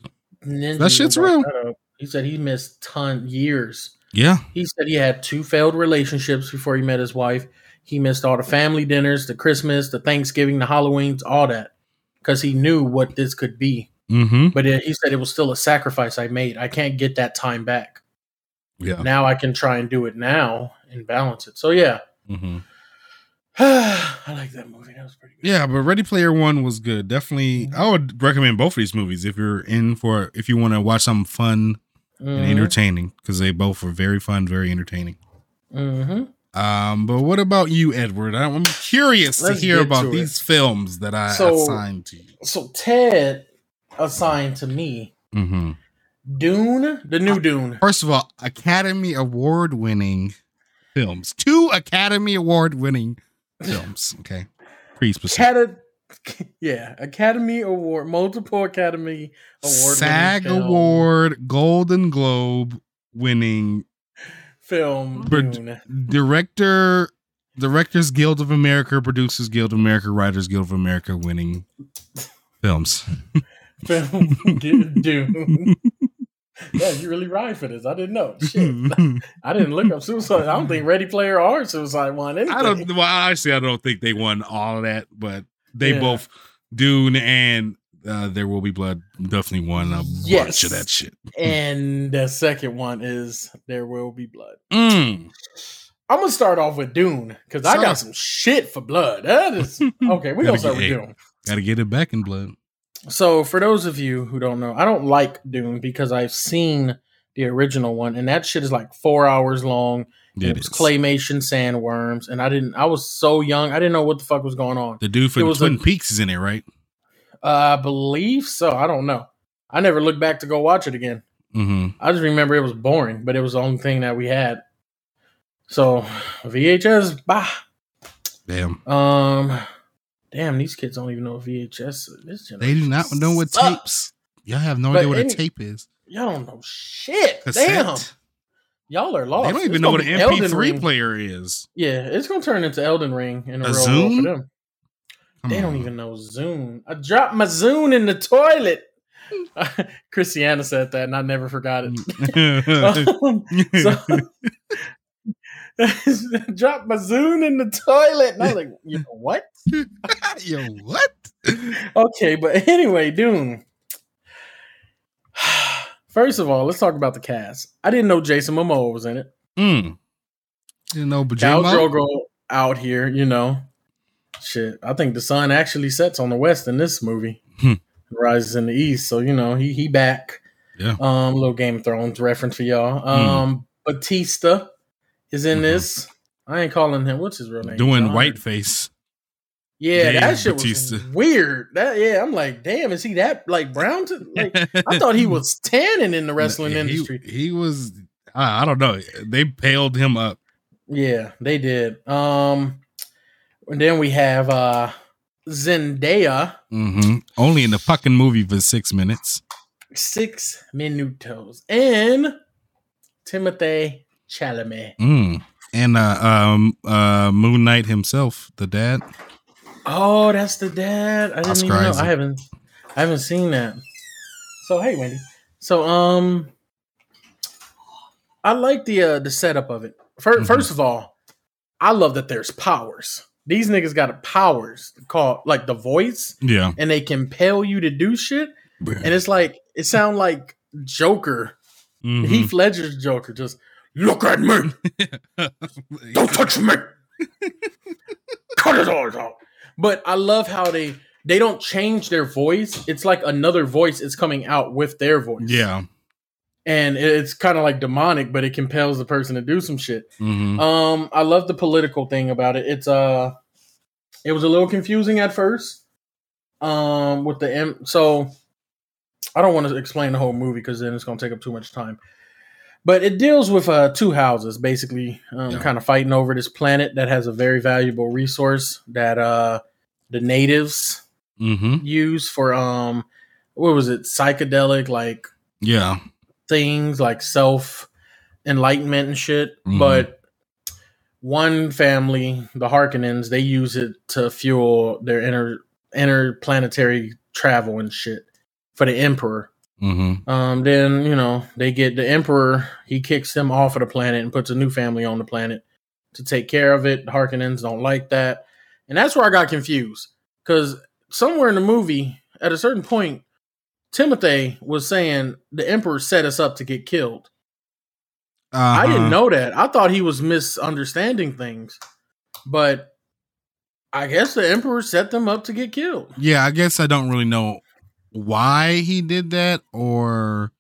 Ninja That shit's real. that. He said he missed ton years. yeah He said he had two failed relationships before he met his wife. He missed all the family dinners, the Christmas, the Thanksgiving, the Halloweens, all that, because he knew what this could be. mm-hmm But it, he said it was still a sacrifice I made. I can't get that time back. yeah Now I can try and do it now and balance it. So yeah, mm-hmm. I like that movie. That was pretty good. Yeah, but Ready Player One was good. Definitely, Mhm. I would recommend both of these movies if you're in for if you want to watch something fun and Mhm. entertaining because they both were very fun, very entertaining. Mhm. Um, but what about you, Edward? I- I'm curious Let's to hear about to these films that I So- assigned to you. So Ted assigned to me hmm Dune, the new Dune. First of all, Academy Award winning films. Two Academy Award winning films. Okay. Pretty specific. Cata- yeah, Academy Award, multiple Academy Award, SAG Award, Golden Globe winning film. Director, Directors Guild of America, Producers Guild of America, Writers Guild of America winning films. film Du- Dune. yeah, you really ride for this. I didn't know. Shit, I didn't look up suicide. I don't think Ready Player or Suicide won anything. I don't. Well, honestly, I don't think they won all of that, but they Yeah. both Dune and uh, There Will Be Blood definitely won a Yes. bunch of that shit. And the second one is There Will Be Blood. Mm. I'm gonna start off with Dune because I got some shit for blood. That is okay. We're gonna start with Dune. Got to get it back in blood. So, for those of you who don't know, I don't like Dune because I've seen the original one, and that shit is like four hours long. It it was is. claymation sandworms, and I didn't. I was so young, I didn't know what the fuck was going on. The dude the Twin a- Peaks is in it, right? Uh, I believe so. I don't know. I never looked back to go watch it again. Mm-hmm. I just remember it was boring, but it was the only thing that we had. So VHS, bah. Damn. Um, damn, these kids don't even know what VHS. is. They do not know what sucks. tapes. Y'all have no But idea what any- a tape is. Y'all don't know shit. Cassette. Damn, y'all are lost. They don't It's even know what an MP3 Ring. player is. Yeah, it's gonna turn into Elden Ring in a, A real world for them. Come They don't even know Zune. I dropped my Zune in the toilet. Christiana said that, and I never forgot it. Um, so dropped my Zune in the toilet, and I was like, you know what? Yo, what? Okay, but anyway, Dune. First of all, let's talk about the cast. I didn't know Jason Momoa was in it. Mm. You know, Cal Bajima? Drogo out here, you know. Shit, I think the sun actually sets on the west in this movie. Hmm. Rises in the east, so you know he he back. Yeah. Um, little Game of Thrones reference for y'all. Um, Batista is in Mhm. this. I ain't calling him. What's his real name? Doing John? whiteface. Yeah, Dave that shit Bautista. was weird. That yeah, I'm like, damn, is he that like brown? To, like, I thought he was tanning in the wrestling He- industry. He, was. I I don't know. They paled him up. Yeah, they did. Um, and then we have uh Zendaya, hmm Only in the fucking movie for six minutes. six minutos, and Timothy Chalamet. Mm. And uh, um, uh, Moon Knight himself, the dad. Oh, that's the dad. I didn't Oscar even know. Isaac. I haven't, I haven't seen that. So hey, Wendy. So um, I like the uh, the setup of it. 1st Mhm. First of all, I love that there's powers. These niggas got powers called like the voice, Yeah. and they compel you to do shit. And it's like it sound like Joker, Mhm. Heath Ledger's Joker. Just look at me, don't touch me, cut it all out. But I love how they they don't change their voice. It's like another voice is coming out with their voice. yeah. and it's kind of like demonic, but it compels the person to do some shit. hmm Um, I love the political thing about it. It's uh, it was a little confusing at first. Um, with the M, so I don't want to explain the whole movie because then it's gonna take up too much time. But it deals with uh two houses basically, um, Yeah. kind of fighting over this planet that has a very valuable resource that uh the natives hmm use for um what was it psychedelic like Yeah. things like self enlightenment and shit. Mhm. But one family, the Harkonnens, they use it to fuel their inter interplanetary travel and shit for the Emperor. Hmm Um, then you know they get the Emperor. He kicks them off of the planet and puts a new family on the planet to take care of it. The Harkonnens don't like that, and that's where I got confused because somewhere in the movie, at a certain point, Timothy was saying the Emperor set us up to get killed. I Uh-huh. didn't know that. I thought he was misunderstanding things, but I guess the emperor set them up to get killed. Yeah, I guess I don't really know why he did that, or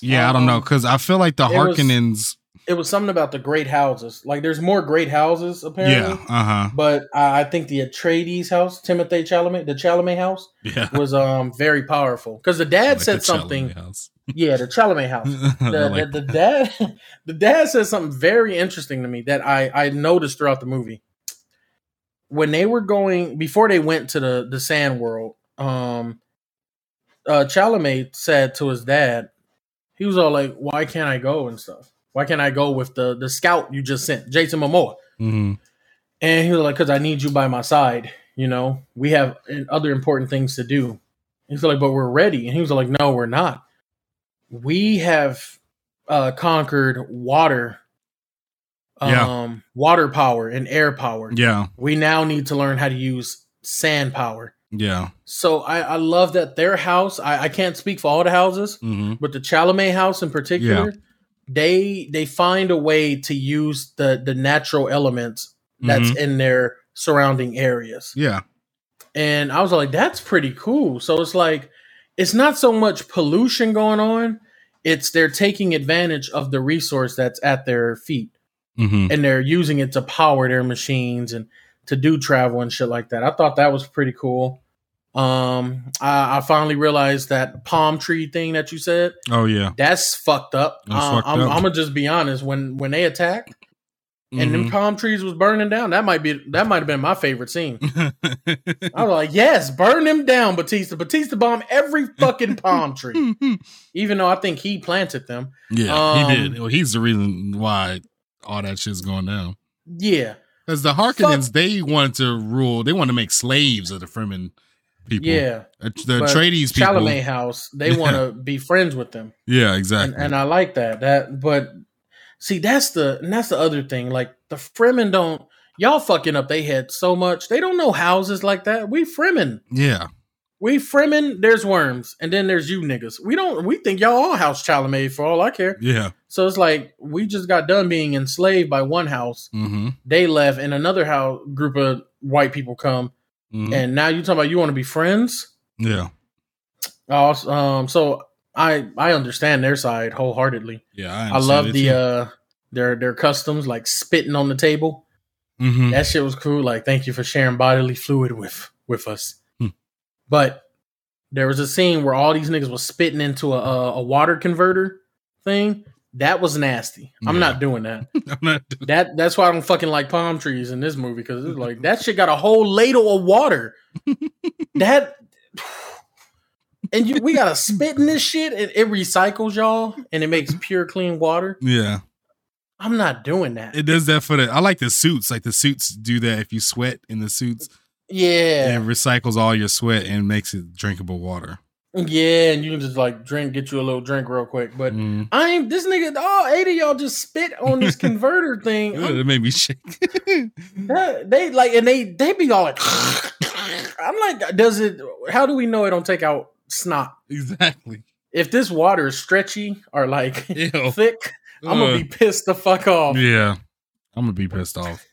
yeah, I don't know Um, because I feel like the Harkonnens. It was something about the great houses. Like there's more great houses apparently. Yeah, uh huh. But I I think the Atreides house, Timothy Chalamet, the Chalamet house, Yeah. was um very powerful because the dad Like said the something. Yeah, the Chalamet house. The, like the, the dad, the dad said something very interesting to me that I I noticed throughout the movie. When they were going before they went to the the Sand World, um, uh, Chalamet said to his dad, he was all like, "Why can't I go and stuff? Why can't I go with the the scout you just sent, Jason Momoa?" Mhm. And he was like, "Cause I need you by my side. You know, we have uh, other important things to do." He's like, "But we're ready." And he was like, "No, we're not. We have uh, conquered water, um, Yeah. water power and air power. Yeah, We now need to learn how to use sand power." Yeah. So I, I love that their house. I, I can't speak for all the houses, hmm but the Chalamet house in particular, they they find a way to use the the natural elements that's Mm-hmm. in their surrounding areas. Yeah, And I was like, that's pretty cool. So it's like it's not so much pollution going on, it's they're taking advantage of the resource that's at their feet hmm and they're using it to power their machines and to do travel and shit like that. I thought that was pretty cool. Um, I, I finally realized that palm tree thing that you said Oh yeah. that's fucked up. That's Uh, fucked I'm, up. I'm gonna just be honest. When when they attacked and them Mhm. palm trees was burning down, that might be that might have been my favorite scene. I was like, yes, burn them down, Batista. Batista bomb every fucking palm tree, even though I think he planted them. yeah, Um, he did. Well, he's the reason why all that shit's going down. Yeah, Because the Harkonnens, they wanted to rule. They wanted to make slaves of the Fremen people. yeah. Uh, the But Atreides people. Chalamet house, they want to be friends with them. Yeah, and, exactly. and I like that. That, but see, that's the and that's the other thing. Like the Fremen don't y'all fucking up they head so much. They don't know houses like that. We Fremen, yeah, we Fremen. There's worms, and then there's you niggas. We don't. We think y'all all house Chalamet for all I care. yeah. So it's like we just got done being enslaved by one house. Mm-hmm. They left, and another house group of white people come, hmm and now you talking about you want to be friends. yeah, Oh, um, so I I understand their side wholeheartedly. yeah. I love the uh their their customs like spitting on the table. hmm That shit was cool. Like thank you for sharing bodily fluid with with us. Hmm. But there was a scene where all these niggas was spitting into a a, a water converter thing. That was nasty. I'm Yeah. not doing that. I'm not. That that's why I don't fucking like palm trees in this movie because it's like that shit got a whole ladle of water. that and you we gotta spit in this shit and it recycles y'all and it makes pure clean water. Yeah, I'm not doing that. it does that for the. I like the suits. Like the suits do that. If you sweat in the suits, yeah. it recycles all your sweat and makes it drinkable water. Yeah, and you can just like drink, get you a little drink real quick. But Mm. I ain't this nigga. All eight of y'all just spit on this converter thing. It made me shake. that- they like, and they they be all like. I'm like, does it? How do we know it don't take out snot? exactly. If this water is stretchy or like thick, I'm gonna Uh, be pissed the fuck off. Yeah, I'm gonna be pissed off.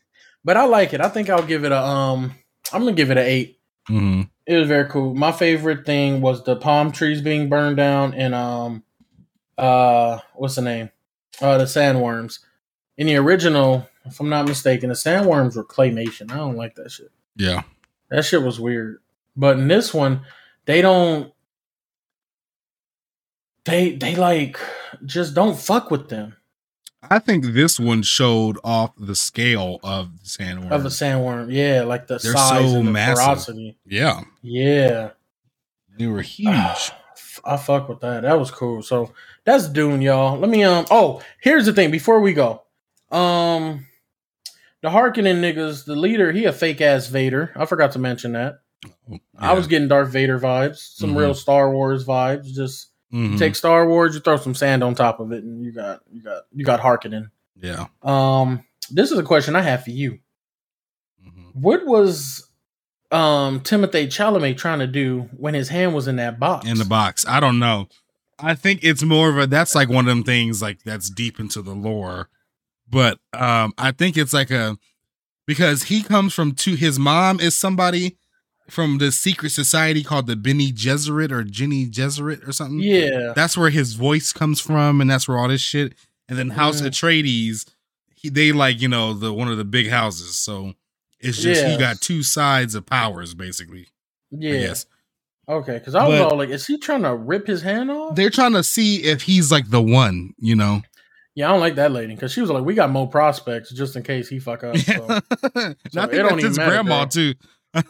But I like it. I think I'll give it a um. I'm gonna give it an eight. hmm It was very cool. My favorite thing was the palm trees being burned down and um uh what's the name? Uh the sandworms. In the original, if I'm not mistaken, the sandworms were claymation. I don't like that shit. Yeah, That shit was weird. But in this one, they don't they they like just don't fuck with them I think this one showed off the scale of the sandworm. of a sandworm. Yeah, like the They're size so and the massive. ferocity. yeah, Yeah. they were huge. I fuck with that. That was cool. So that's Dune, y'all. Let me um. Oh, here's the thing. Before we go, um, the Harkonnen niggas, the leader, he a fake ass Vader. I forgot to mention that. I was getting Darth Vader vibes, some Mhm. real Star Wars vibes. Just Mhm. take Star Wars, you throw some sand on top of it, and you got you got you got Harkonnen. yeah. Um, this is a question I have for you. Mhm. What was um Timothy Chalamet trying to do when his hand was in that box? in the box. I don't know. I think it's more of a that's like one of them things like that's deep into the lore. But um I think it's like a because he comes from two. His mom is somebody from the secret society called the Bene Gesserit or Jenny Gesserit or something. Yeah. That's where his voice comes from, and that's where all this shit. And then House Yeah. Atreides, he, they like you know the one of the big houses, so it's just he got two sides of powers basically. Yeah. I Okay, because I was all like, is he trying to rip his hand off? they're trying to see if he's like the one, you know. yeah, I don't like that lady because she was like, we got more prospects just in case he fuck up. So. and I think don't that's even his grandma too.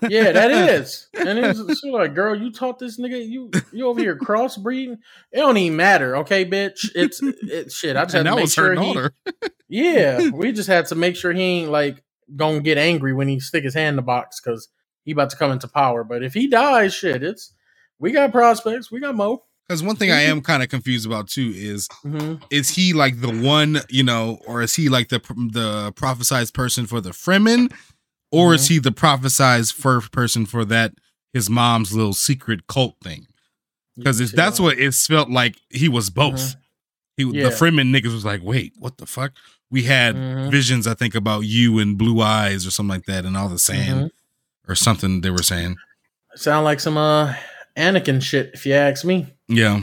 Yeah, that is. And it was, she like, girl, you taught this nigga, you you over here crossbreeding. It don't even matter, okay, bitch. It's it, shit. I just had to make sure he, daughter. Yeah, we just had to make sure he ain't like gonna get angry when he stick his hand in the box because he about to come into power. But if he dies, shit, it's we got prospects, we got Mo. Because one thing I am kind of confused about too is Mm-hmm. is he like the one, you know, or is he like the the prophesized person for the Fremen, or is Mm-hmm. he the prophesized first person for that his mom's little secret cult thing? Because that's what it's felt like he was both. Mm-hmm. Yeah. the Fremen niggas was like, wait, what the fuck? We had Mhm. visions, I think, about you and blue eyes or something like that, and all the sand Mm-hmm. or something they were saying. sound like some uh Anakin shit, if you ask me. Yeah,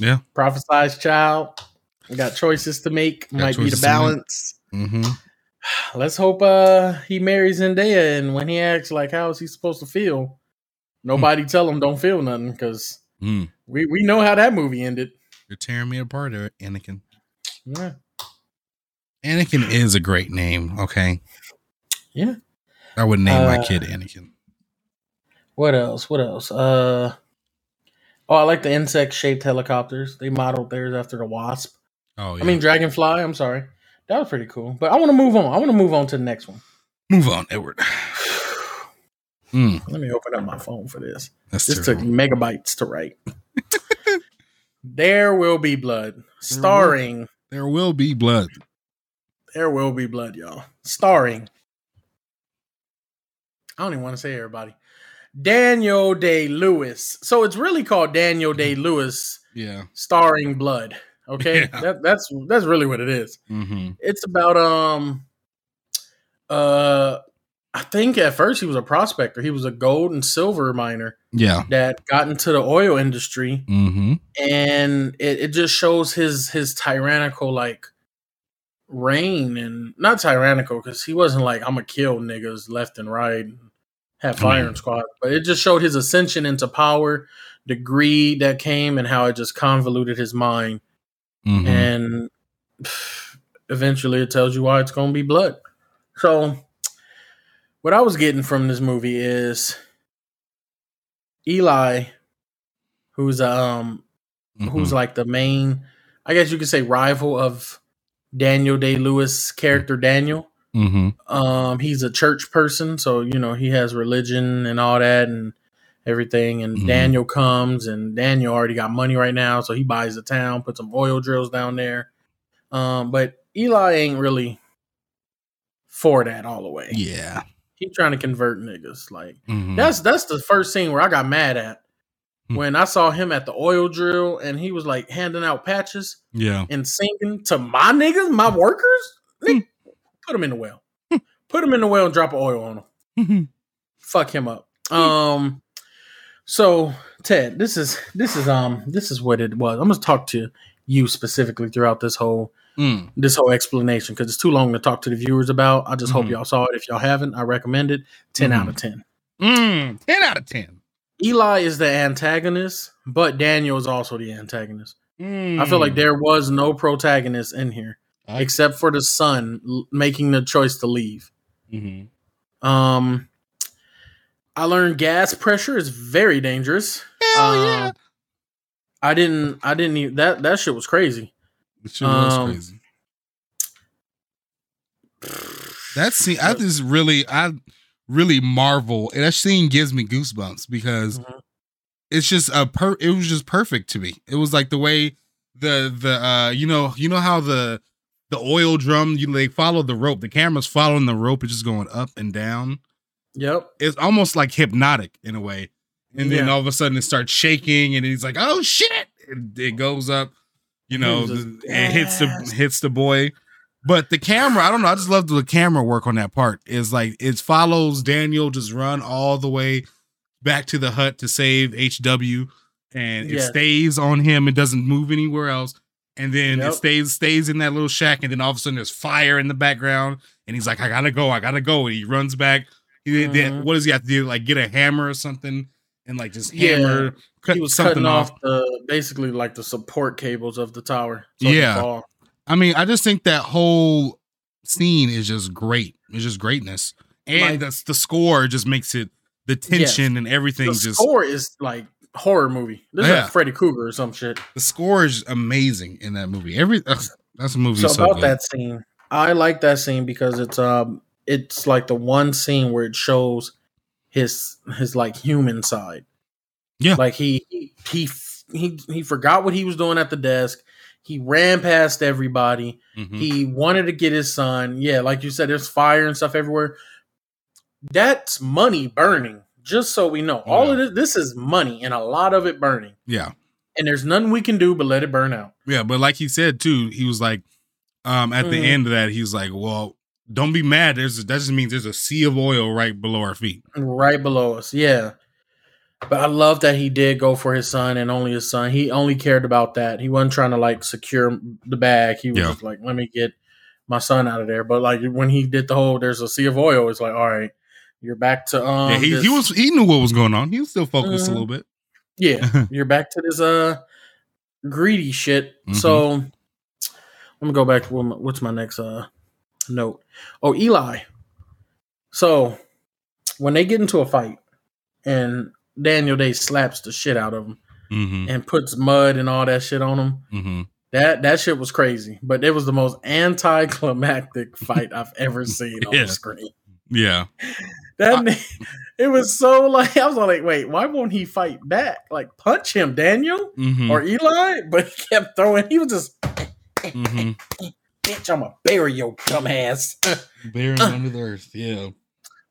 yeah. Prophesized child. We got choices to make. Got Might be the balance. hmm Let's hope uh he marries Zendaya and when he acts like how is he supposed to feel? Nobody tell him don't feel nothing because Mm. we, we know how that movie ended. You're tearing me apart, uh, Anakin. Yeah. Anakin is a great name. Okay. Yeah. I would name my Uh, kid Anakin. What else? What else? Uh oh, I like the insect shaped helicopters. They modeled theirs after the wasp. Oh, yeah. I mean dragonfly. I'm sorry, that was pretty cool. But I want to move on. I want to move on to the next one. move on, Edward. Mm, Let me open up my phone for this. that's This took megabytes to write. there will be blood, starring. There will be blood. There will be blood, y'all. Starring. I don't even want to say everybody. Daniel Day Lewis. So it's really called Daniel Day Lewis Yeah. starring blood. Okay, Yeah. that, that's that's really what it is. Mm-hmm. It's about um, uh, I think at first he was a prospector. He was a gold and silver miner Yeah. that got into the oil industry, Mm-hmm. and it, it just shows his his tyrannical like reign and not tyrannical because he wasn't like I'm gonna kill niggas left and right, and have firing squad, but it just showed his ascension into power, the greed that came, and how it just convoluted his mind Mm-hmm. and eventually it tells you why it's going to be blood. So, what I was getting from this movie is Eli, who's um who's Mm-hmm. like the main, I guess you could say rival of Daniel Day Lewis character Daniel. Mm-hmm. Um, he's a church person, so you know he has religion and all that and everything. And Mhm. Daniel comes, and Daniel already got money right now, so he buys the town, puts some oil drills down there. Um, but Eli ain't really for that all the way. Yeah. He trying to convert niggas. Like Mhm. that's that's the first scene where I got mad at Hmm. when I saw him at the oil drill and he was like handing out patches yeah. and singing to my niggas, my workers. Nigga, put him in the well. Put him in the well and drop oil on. Mm-hmm. Fuck him up. Um. So Ted, this is this is um this is what it was. I'm gonna talk to you specifically throughout this whole Mm. this whole explanation because it's too long to talk to the viewers about. I just hope Mhm. y'all saw it. If y'all haven't, I recommend it. 10 out Mm-hmm. of ten. Mm. Ten out of ten. Eli is the antagonist, but Daniel is also the antagonist. Mm. I feel like there was no protagonist in here I- except for the son l- making the choice to leave. Mhm. Um, I learned gas pressure is very dangerous. Hell Um, yeah. I didn't. I didn't. Even, that that shit was crazy. It sure was um, crazy. That scene, I just really, I really marvel. And that scene gives me goosebumps because Mhm. it's just a per. It was just perfect to me. It was like the way the the uh you know you know how the the oil drum you they follow the rope. The camera's following the rope. It's just going up and down. Yep. It's almost like hypnotic in a way. And then Yeah. all of a sudden it starts shaking, and he's like, "Oh shit!" It, it goes up, you know, It was the- and hits the hits the boy. But the camera, I don't know. I just love the camera work on that part. Is like it follows Daniel just run all the way back to the hut to save HW, and it Yes. stays on him. It doesn't move anywhere else. And then Yep. it stays stays in that little shack, and then all of a sudden there's fire in the background, and he's like, "I gotta go, I gotta go," and he runs back. He, Mhm. what does he have to do? Like get a hammer or something, and like just Yeah. hammer, cut he was something cutting off. off the basically like the support cables of the tower. so Yeah. I mean, I just think that whole scene is just great. It's just greatness, and Like- that's the score just makes it the tension and everything. The just score is like horror movie. This is like Freddy Krueger or some shit. the score is amazing in that movie. Every that's a movie. So, So, about good. that scene, I like that scene because it's um it's like the one scene where it shows his his like human side. Yeah. like he he he he, forgot what he was doing at the desk. He ran past everybody. Mhm. He wanted to get his son. Yeah, like you said, there's fire and stuff everywhere. That's money burning. Just so we know, all of this, this is money, and a lot of it burning. yeah, And there's nothing we can do but let it burn out. yeah. But like he said too, he was like, um, at the Mhm. end of that, he was like, "Well, don't be mad. There's that just means there's a sea of oil right below our feet." right below us. Yeah. But I love that he did go for his son and only his son. He only cared about that. He wasn't trying to like secure the bag. He was Yeah. just like, let me get my son out of there. But like when he did the whole there's a sea of oil, it's like, all right, you're back to um yeah, he, he was he knew what was going on. He was still focused a little bit. Yeah, you're back to this uh greedy shit. Mhm. So let me go back to what's my next uh note. Oh, Eli. So when they get into a fight and Daniel Day slaps the shit out of him Mm-hmm. and puts mud and all that shit on him. Mm-hmm. That that shit was crazy, but it was the most anticlimactic fight I've ever seen on Yeah. the screen. Yeah. That it was so like I was like, wait, why won't he fight back? Like punch him, Daniel Mm-hmm. or Eli? But he kept throwing. He was just, mm-hmm. bitch, I'm gonna bury your dumb ass. Buried under the earth. Yeah.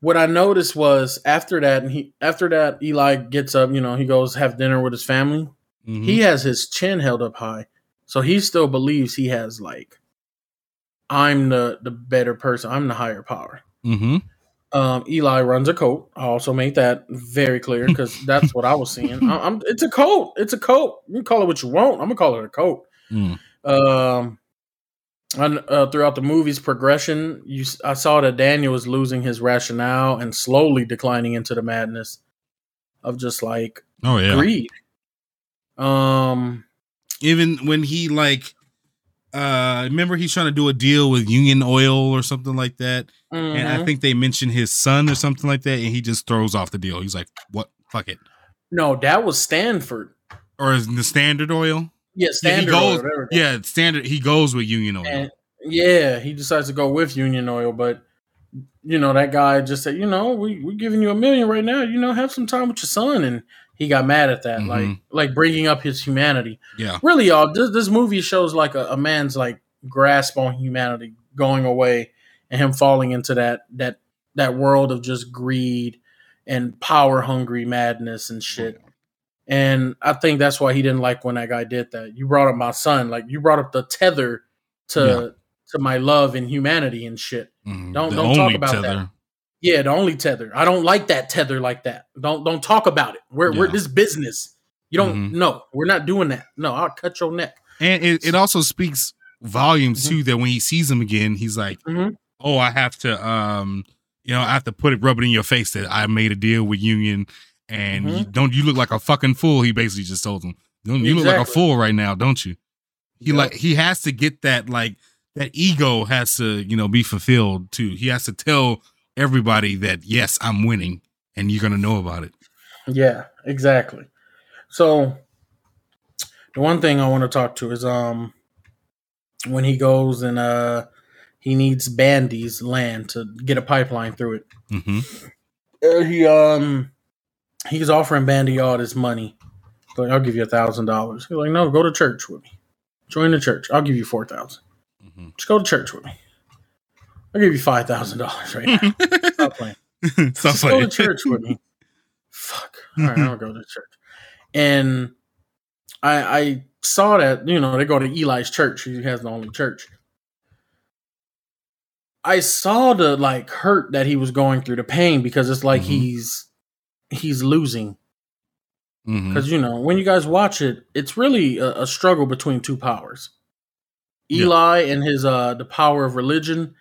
what I noticed was after that, and he after that, Eli gets up. You know, he goes have dinner with his family. Mhm. He has his chin held up high, so he still believes he has like, I'm the the better person. I'm the higher power. Mm-hmm. Um, Eli runs a coat. I also made that very clear because that's what I was seeing. I, am it's a coat. It's a coat. You can call it what you want. I'm gonna call it a coat. Mm. Um, and, uh, throughout the movie's progression, you I saw that Daniel was losing his rationale and slowly declining into the madness of just like Oh yeah. greed. Um, Even when he like, uh, remember he's trying to do a deal with Union Oil or something like that, and I mhm. think they mentioned his son or something like that, and he just throws off the deal. He's like, "What? Fuck it." no, that was Stanford. Or is the Standard Oil? Yeah, Yeah, he Standard. goes- Oil. Yeah, Standard. He goes with Union Oil. And yeah, he decides to go with Union Oil, but you know that guy just said, you know, we we giving you a million right now. You know, have some time with your son, and he got mad at that, like Mhm. like bringing up his humanity. yeah. Really, y'all, this, this movie shows like a, a man's like grasp on humanity going away, and him falling into that that that world of just greed and power hungry madness and shit. And I think that's why he didn't like when that guy did that. You brought up my son, like you brought up the tether to Yeah. to my love and humanity and shit. Mhm. Don't- don't talk about that. Yeah, the only tether. I don't like that tether like that. Don't don't talk about it. We're we're this business. You don't Mhm. no, we're not doing that. No, I'll cut your neck. And it, it also speaks volumes Mhm. too that when he sees him again, he's like, Mhm. "Oh, I have to, um, you know, I have to put it, rub it in your face that I made a deal with Union, and Mm-hmm. you, don't you look like a fucking fool?" He basically just told him, "Don't you look like a fool right now, don't you?" He Yep. like he has to get that like that ego has to you know be fulfilled too. He has to tell everybody that yes, I'm winning, and you're gonna know about it. Yeah, exactly. So the one thing I want to talk to is um when he goes and uh he needs Bandy's land to get a pipeline through it. Mm-hmm. Uh, he um he's offering Bandy all this money. He's like, I'll give you a thousand dollars. He's like, no, go to church with me. Join the church. I'll give you four thousand. hmm Just go to church with me. I'll give you five thousand dollars right now. Stop playing. Stop Just go to church with me. Fuck. All right, I'll go to church. And I I saw that, you know, they go to Eli's church. He has the only church. I saw the like hurt that he was going through, the pain, because it's like Mhm. he's he's losing. Because you know, when you guys watch it, it's really a, a struggle between two powers. Yeah. Eli and his uh the power of religion,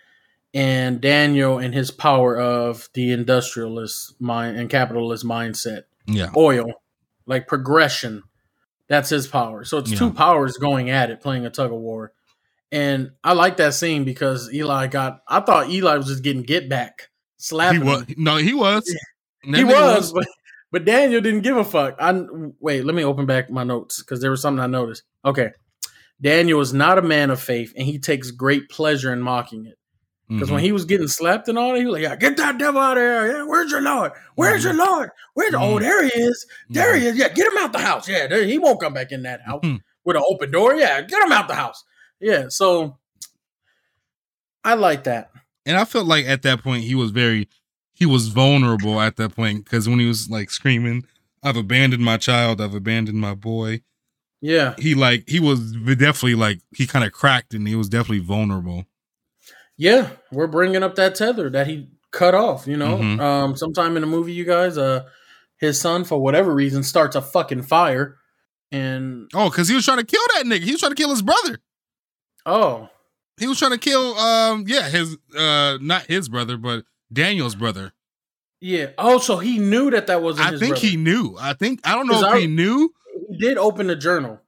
and Daniel and his power of the industrialist mind and capitalist mindset. Yeah. Oil, like progression. That's his power. So it's Yeah. two powers going at it, playing a tug of war. And I like that scene because Eli got. I thought Eli was just getting get back, He slapping. was him. no, he was. That He was, but but Daniel didn't give a fuck. I wait. Let me open back my notes because there was something I noticed. Okay, Daniel is not a man of faith, and he takes great pleasure in mocking it. Because Mhm. when he was getting slapped and all that, he was like, "Yeah, get that devil out of here! Yeah, where's your lord? Where's your lord? Where's oh Mhm. there he is? There he is! Yeah, get him out the house! Yeah, there, he won't come back in that house Mhm. with an open door. Yeah, get him out the house. Yeah, so I like that. and I felt like at that point he was very he was vulnerable at that point because when he was like screaming, "I've abandoned my child, I've abandoned my boy," Yeah, he like he was definitely like he kind of cracked and he was definitely vulnerable. yeah, we're bringing up that tether that he cut off. You know, Mhm. um, sometime in the movie, you guys, uh, his son for whatever reason starts a fucking fire, and Oh, because he was trying to kill that nigga. He was trying to kill his brother. oh, He was trying to kill um yeah his uh not his brother but Daniel's brother. yeah, oh, so he knew that that wasn't. I his think brother. he knew. I think I don't know if I- he knew. he did open the journal.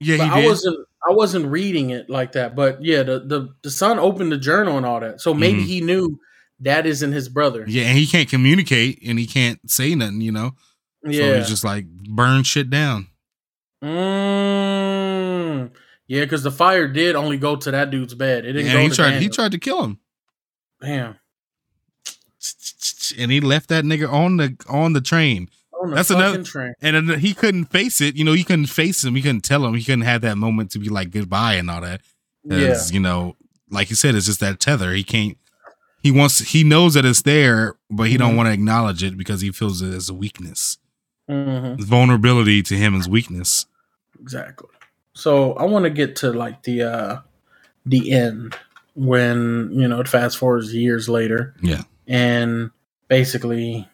Yeah, but he I did. wasn't I wasn't reading it like that. But yeah, the the, the son opened the journal and all that. So maybe Mhm. he knew that isn't his brother. Yeah, and he can't communicate and he can't say nothing. You know. So Yeah. he's just like burn shit down. Mm. Yeah, because the fire did only go to that dude's bed. It didn't And go he to tried. He tried to kill him, Damn. And he left that nigga on the on the train. On the That's another- train. And he couldn't face it. You know, he couldn't face him. He couldn't tell him. He couldn't have that moment to be like goodbye and all that. Yeah. you know, like you said, it's just that tether. He can't. He wants. He knows that it's there, but he don't Mhm. want to acknowledge it because he feels it as a weakness. hmm Vulnerability to him is weakness. Exactly. So I want to get to like the uh the end when you know it fast forwards years later. Yeah. and basically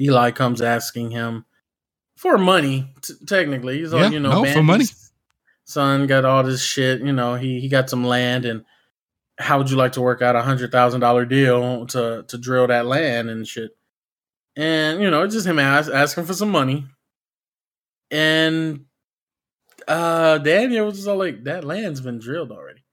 Eli comes asking him for money. T- technically, he's Yeah, you know, no, for money. Son got all this shit. You know, he he got some land, and how would you like to work out a hundred thousand dollar deal to to drill that land and shit? And you know, it's just him ask, asking for some money, and uh Daniel was just all like, "That land's been drilled already."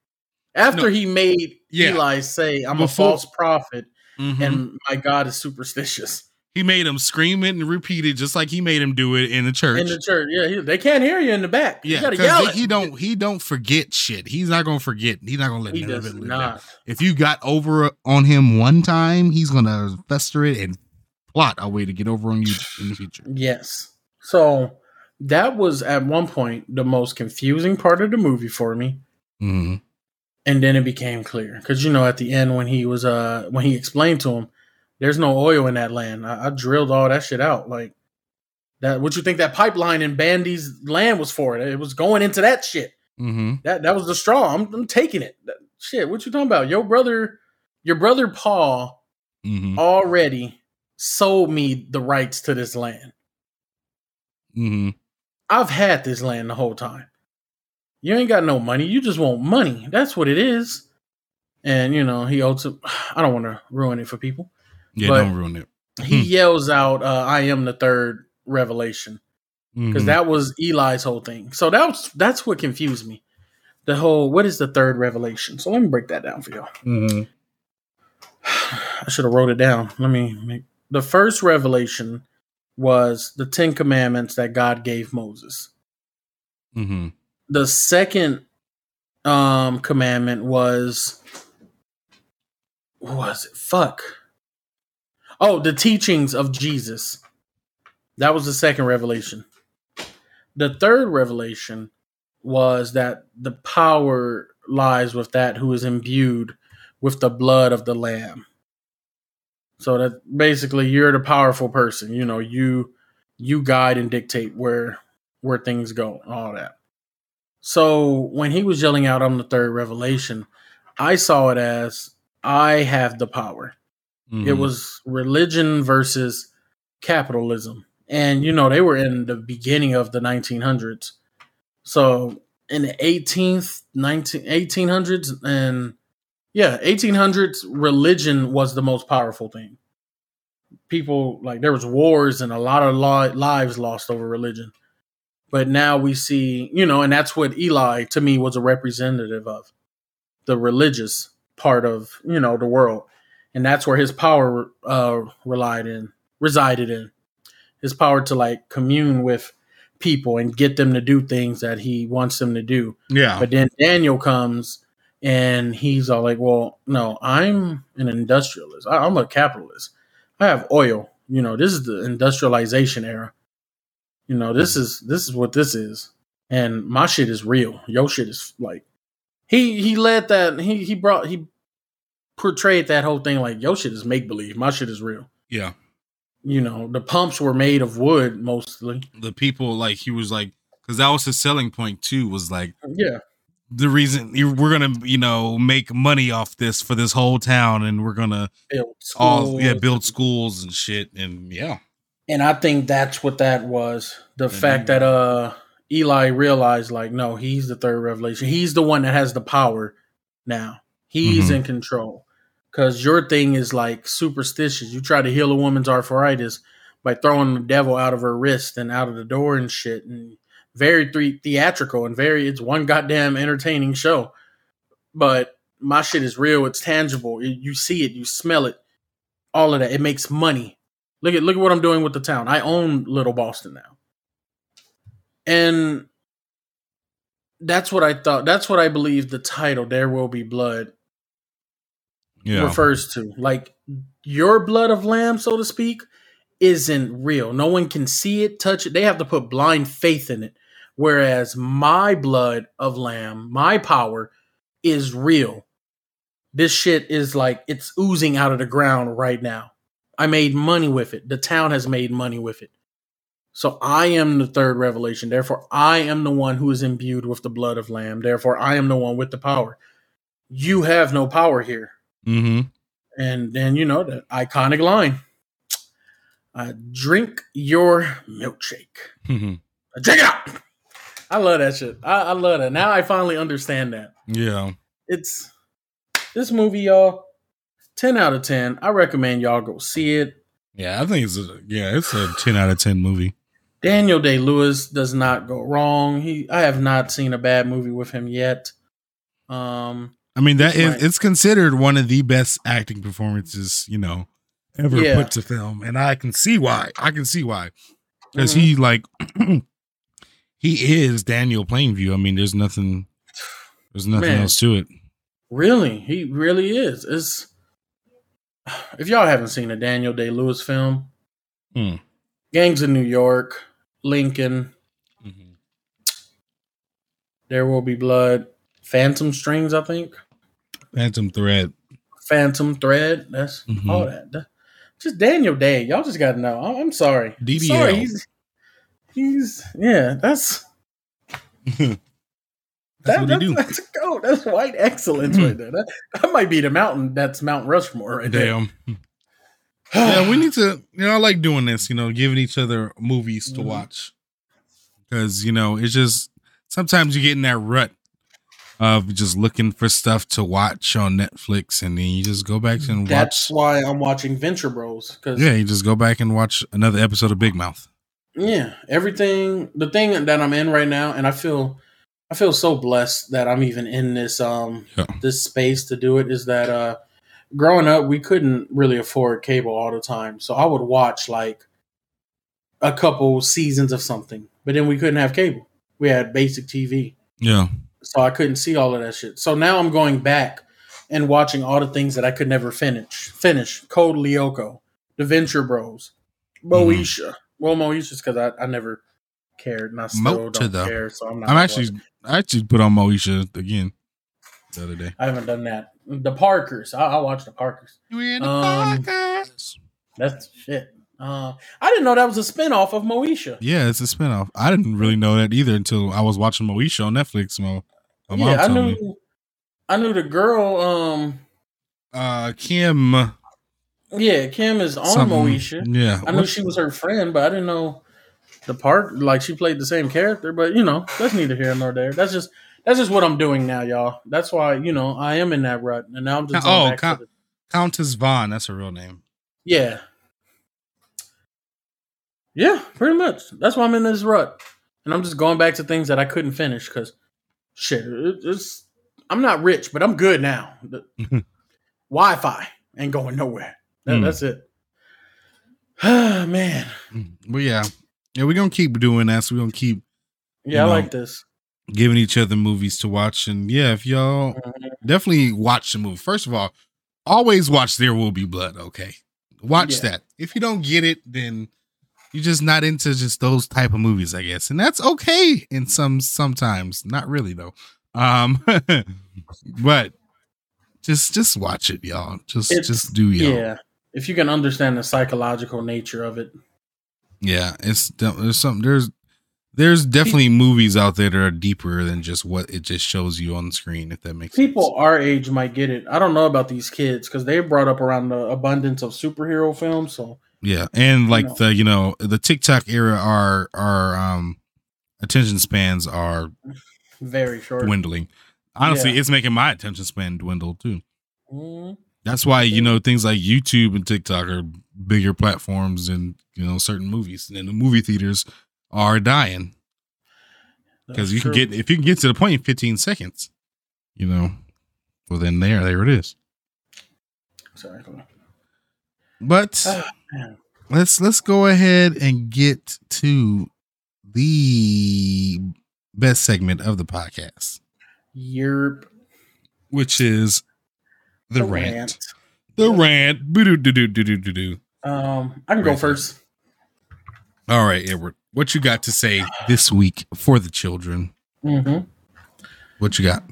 After No. he made Yeah. Eli say, "I'm Before- a false prophet." Mhm. and my God is superstitious he made him scream it and repeat it, just like he made him do it in the church. in the church. Yeah, he, they can't hear you in the back. you yeah, gotta yell because he don't. He don't forget shit. He's not gonna forget. He's not gonna let He none of does it live down. If you got over on him one time, he's gonna fester it and plot a way to get over on you in the future. Yes. So that was at one point the most confusing part of the movie for me, hmm and then it became clear because you know at the end when he was uh when he explained to him, there's no oil in that land. I, I drilled all that shit out. Like that. What you think that pipeline in Bandy's land was for? It it was going into that shit. mm-hmm. That that was the straw. I'm, I'm taking it. That- shit, what you talking about? Your brother, your brother Paul hmm already sold me the rights to this land. mm-hmm. I've had this land the whole time. You ain't got no money. You just want money. That's what it is. And you know he also. I don't want to ruin it for people. Yeah, don't ruin it. He Hmm. yells out, uh, "I am the third revelation." because Mhm. that was Eli's whole thing. So that was that's what confused me. The whole what is the third revelation? So let me break that down for y'all. Mhm. I should have wrote it down. Let me make the first revelation was the Ten Commandments that God gave Moses. Mhm. The second um commandment was what was it? Fuck. Oh, the teachings of Jesus. That was the second revelation. The third revelation was that the power lies with that who is imbued with the blood of the lamb. So that basically you're the powerful person, you know, you you guide and dictate where where things go, all that. So when he was yelling out on the third revelation, I saw it as I have the power. Mm-hmm. It was religion versus capitalism. And, you know, they were in the beginning of the 1900s. So in the 18th, 19, 1800s, and yeah, 1800s, religion was the most powerful thing. People, like, there was wars and a lot of li- lives lost over religion. But now we see, you know, and that's what Eli, to me, was a representative of the religious part of, you know, the world and that's where his power uh, relied in, resided in, his power to like commune with people and get them to do things that he wants them to do. Yeah. But then Daniel comes and he's all like, "Well, no, I'm an industrialist. I, I'm a capitalist. I have oil. You know, this is the industrialization era. You know, this is this is what this is, and my shit is real. Your shit is like." He he led that he he brought he portrayed that whole thing like your shit is make believe, my shit is real. yeah. You know, the pumps were made of wood mostly. The people like he was like because that was his selling point too. Was like Yeah, the reason we're gonna you know make money off this for this whole town, and we're gonna built all yeah build schools and shit, and yeah. And I think that's what that was. The Mhm. fact that uh Eli realized like no, he's the third revelation. He's the one that has the power now. He's Mhm. in control. Cuz your thing is like superstitious. You try to heal a woman's arthritis by throwing the devil out of her wrist and out of the door and shit and very three theatrical and very it's one goddamn entertaining show. But my shit is real, it's tangible. You see it, you smell it. All of that. It makes money. Look at look at what I'm doing with the town. I own Little Boston now. And that's what I thought. That's what I believe the title There Will Be Blood Yeah. refers to. Like your blood of lamb, so to speak, isn't real. No one can see it, touch it. They have to put blind faith in it. Whereas my blood of lamb, my power, is real. This shit is like it's oozing out of the ground right now. I made money with it. The town has made money with it. So I am the third revelation. Therefore, I am the one who is imbued with the blood of lamb. Therefore, I am the one with the power. You have no power here. mm-hmm. And then you know the iconic line. I drink your milkshake. Mm-hmm. I drink it up. I love that shit. I, I love that. Now I finally understand that. Yeah. It's this movie, y'all. Ten out of ten. I recommend y'all go see it. Yeah. I think it's a yeah. It's a ten out of ten movie. Daniel Day Lewis does not go wrong. He I have not seen a bad movie with him yet. Um I mean that He's it's considered one of the best acting performances you know ever Yeah. put to film, and I can see why. I can see why because mhm. he like he is Daniel Plainview. I mean, there's nothing. There's nothing Man. else to it. Really, he really is. It's if y'all haven't seen a Daniel Day Lewis film, Hmm. Gangs of New York, Lincoln, Mm-hmm. There Will Be Blood, Phantom Strings, I think, Phantom Thread. Phantom Thread. That's Mhm. all that. Just Daniel Day. Y'all just got to know. I'm, I'm sorry. DDL. Sorry, he's he's yeah. That's That's that, what that's, do. That's go. That's white excellence right there. That, that might be the mountain. That's Mount Rushmore right there. Damn. yeah, we need to. You know, I like doing this. You know, giving each other movies to Mhm. watch because you know it's just sometimes you get in that rut of just looking for stuff to watch on Netflix, and then you just go back and watch. That's why I'm watching Venture Bros. Because Yeah, you just go back and watch another episode of Big Mouth. yeah, everything. The thing that I'm in right now, and I feel, I feel so blessed that I'm even in this um Yeah. this space to do it. Is that uh, growing up we couldn't really afford cable all the time, so I would watch like a couple seasons of something, but then we couldn't have cable. We had basic TV. Yeah, so I couldn't see all of that shit. So now I'm going back and watching all the things that I could never finish. Finish Code Lyoko, The Venture Bros, Moesha. Well, Moesha's because I, I never I still Mo to the- care. So I'm not. I'm actually. I actually put on Moesha again the other day. I haven't done that. The Parkers. I, I watch the Parkers. We in the Um, That's shit. Uh, I didn't know that was a spinoff of Moesha. Yeah, it's a spinoff. I didn't really know that either until I was watching Moesha on Netflix. Mom yeah, I knew. me. I knew the girl. Um, uh Kim. Yeah, Kim is on something- Moesha. Yeah. I knew she was her friend, but I didn't know the part. Like she played the same character, but you know that's neither here nor there. That's just that's just what I'm doing now, y'all. That's why you know I am in that rut, and now I'm just going Oh, back to Count- the- Countess Vaughn. That's her real name. yeah, yeah, pretty much. That's why I'm in this rut, and I'm just going back to things that I couldn't finish because shit, it's I'm not rich, but I'm good now. Wi-Fi ain't going nowhere. That, Hmm. That's it. Ah man, Well, yeah. Yeah, we're gonna keep doing that. So we're gonna keep yeah, I know, like this. giving each other movies to watch. And yeah, if y'all definitely watch the movie. First of all, always watch There Will Be Blood. Okay, watch Yeah. that. If you don't get it, then you're just not into just those type of movies, I guess, and that's okay. In some sometimes, not really though. Um, but just just watch it, y'all. Just It's- just do y'all. Yeah, if you can understand the psychological nature of it. Yeah, it's there's some there's there's definitely movies out there that are deeper than just what it just shows you on the screen. If that makes People sense. our age might get it. I don't know about these kids because they brought up around the abundance of superhero films. So Yeah, and like know. the you know the TikTok era, our our um attention spans are very short. dwindling. Honestly, Yeah. it's making my attention span dwindle too. Mhm. That's why you know things like YouTube and TikTok are bigger platforms than you know certain movies, and the movie theaters are dying because you can get if you can get to the point in 15 seconds, you know, well then there there it is. Sorry. But oh, man. let's let's go ahead and get to the best segment of the podcast, Yerp. which is the, The rant. rant. The rant. Boo doo doo doo doo doo doo. Um, I can go Right. first. All right, Edward. What you got to say this week for the children? hmm What you got?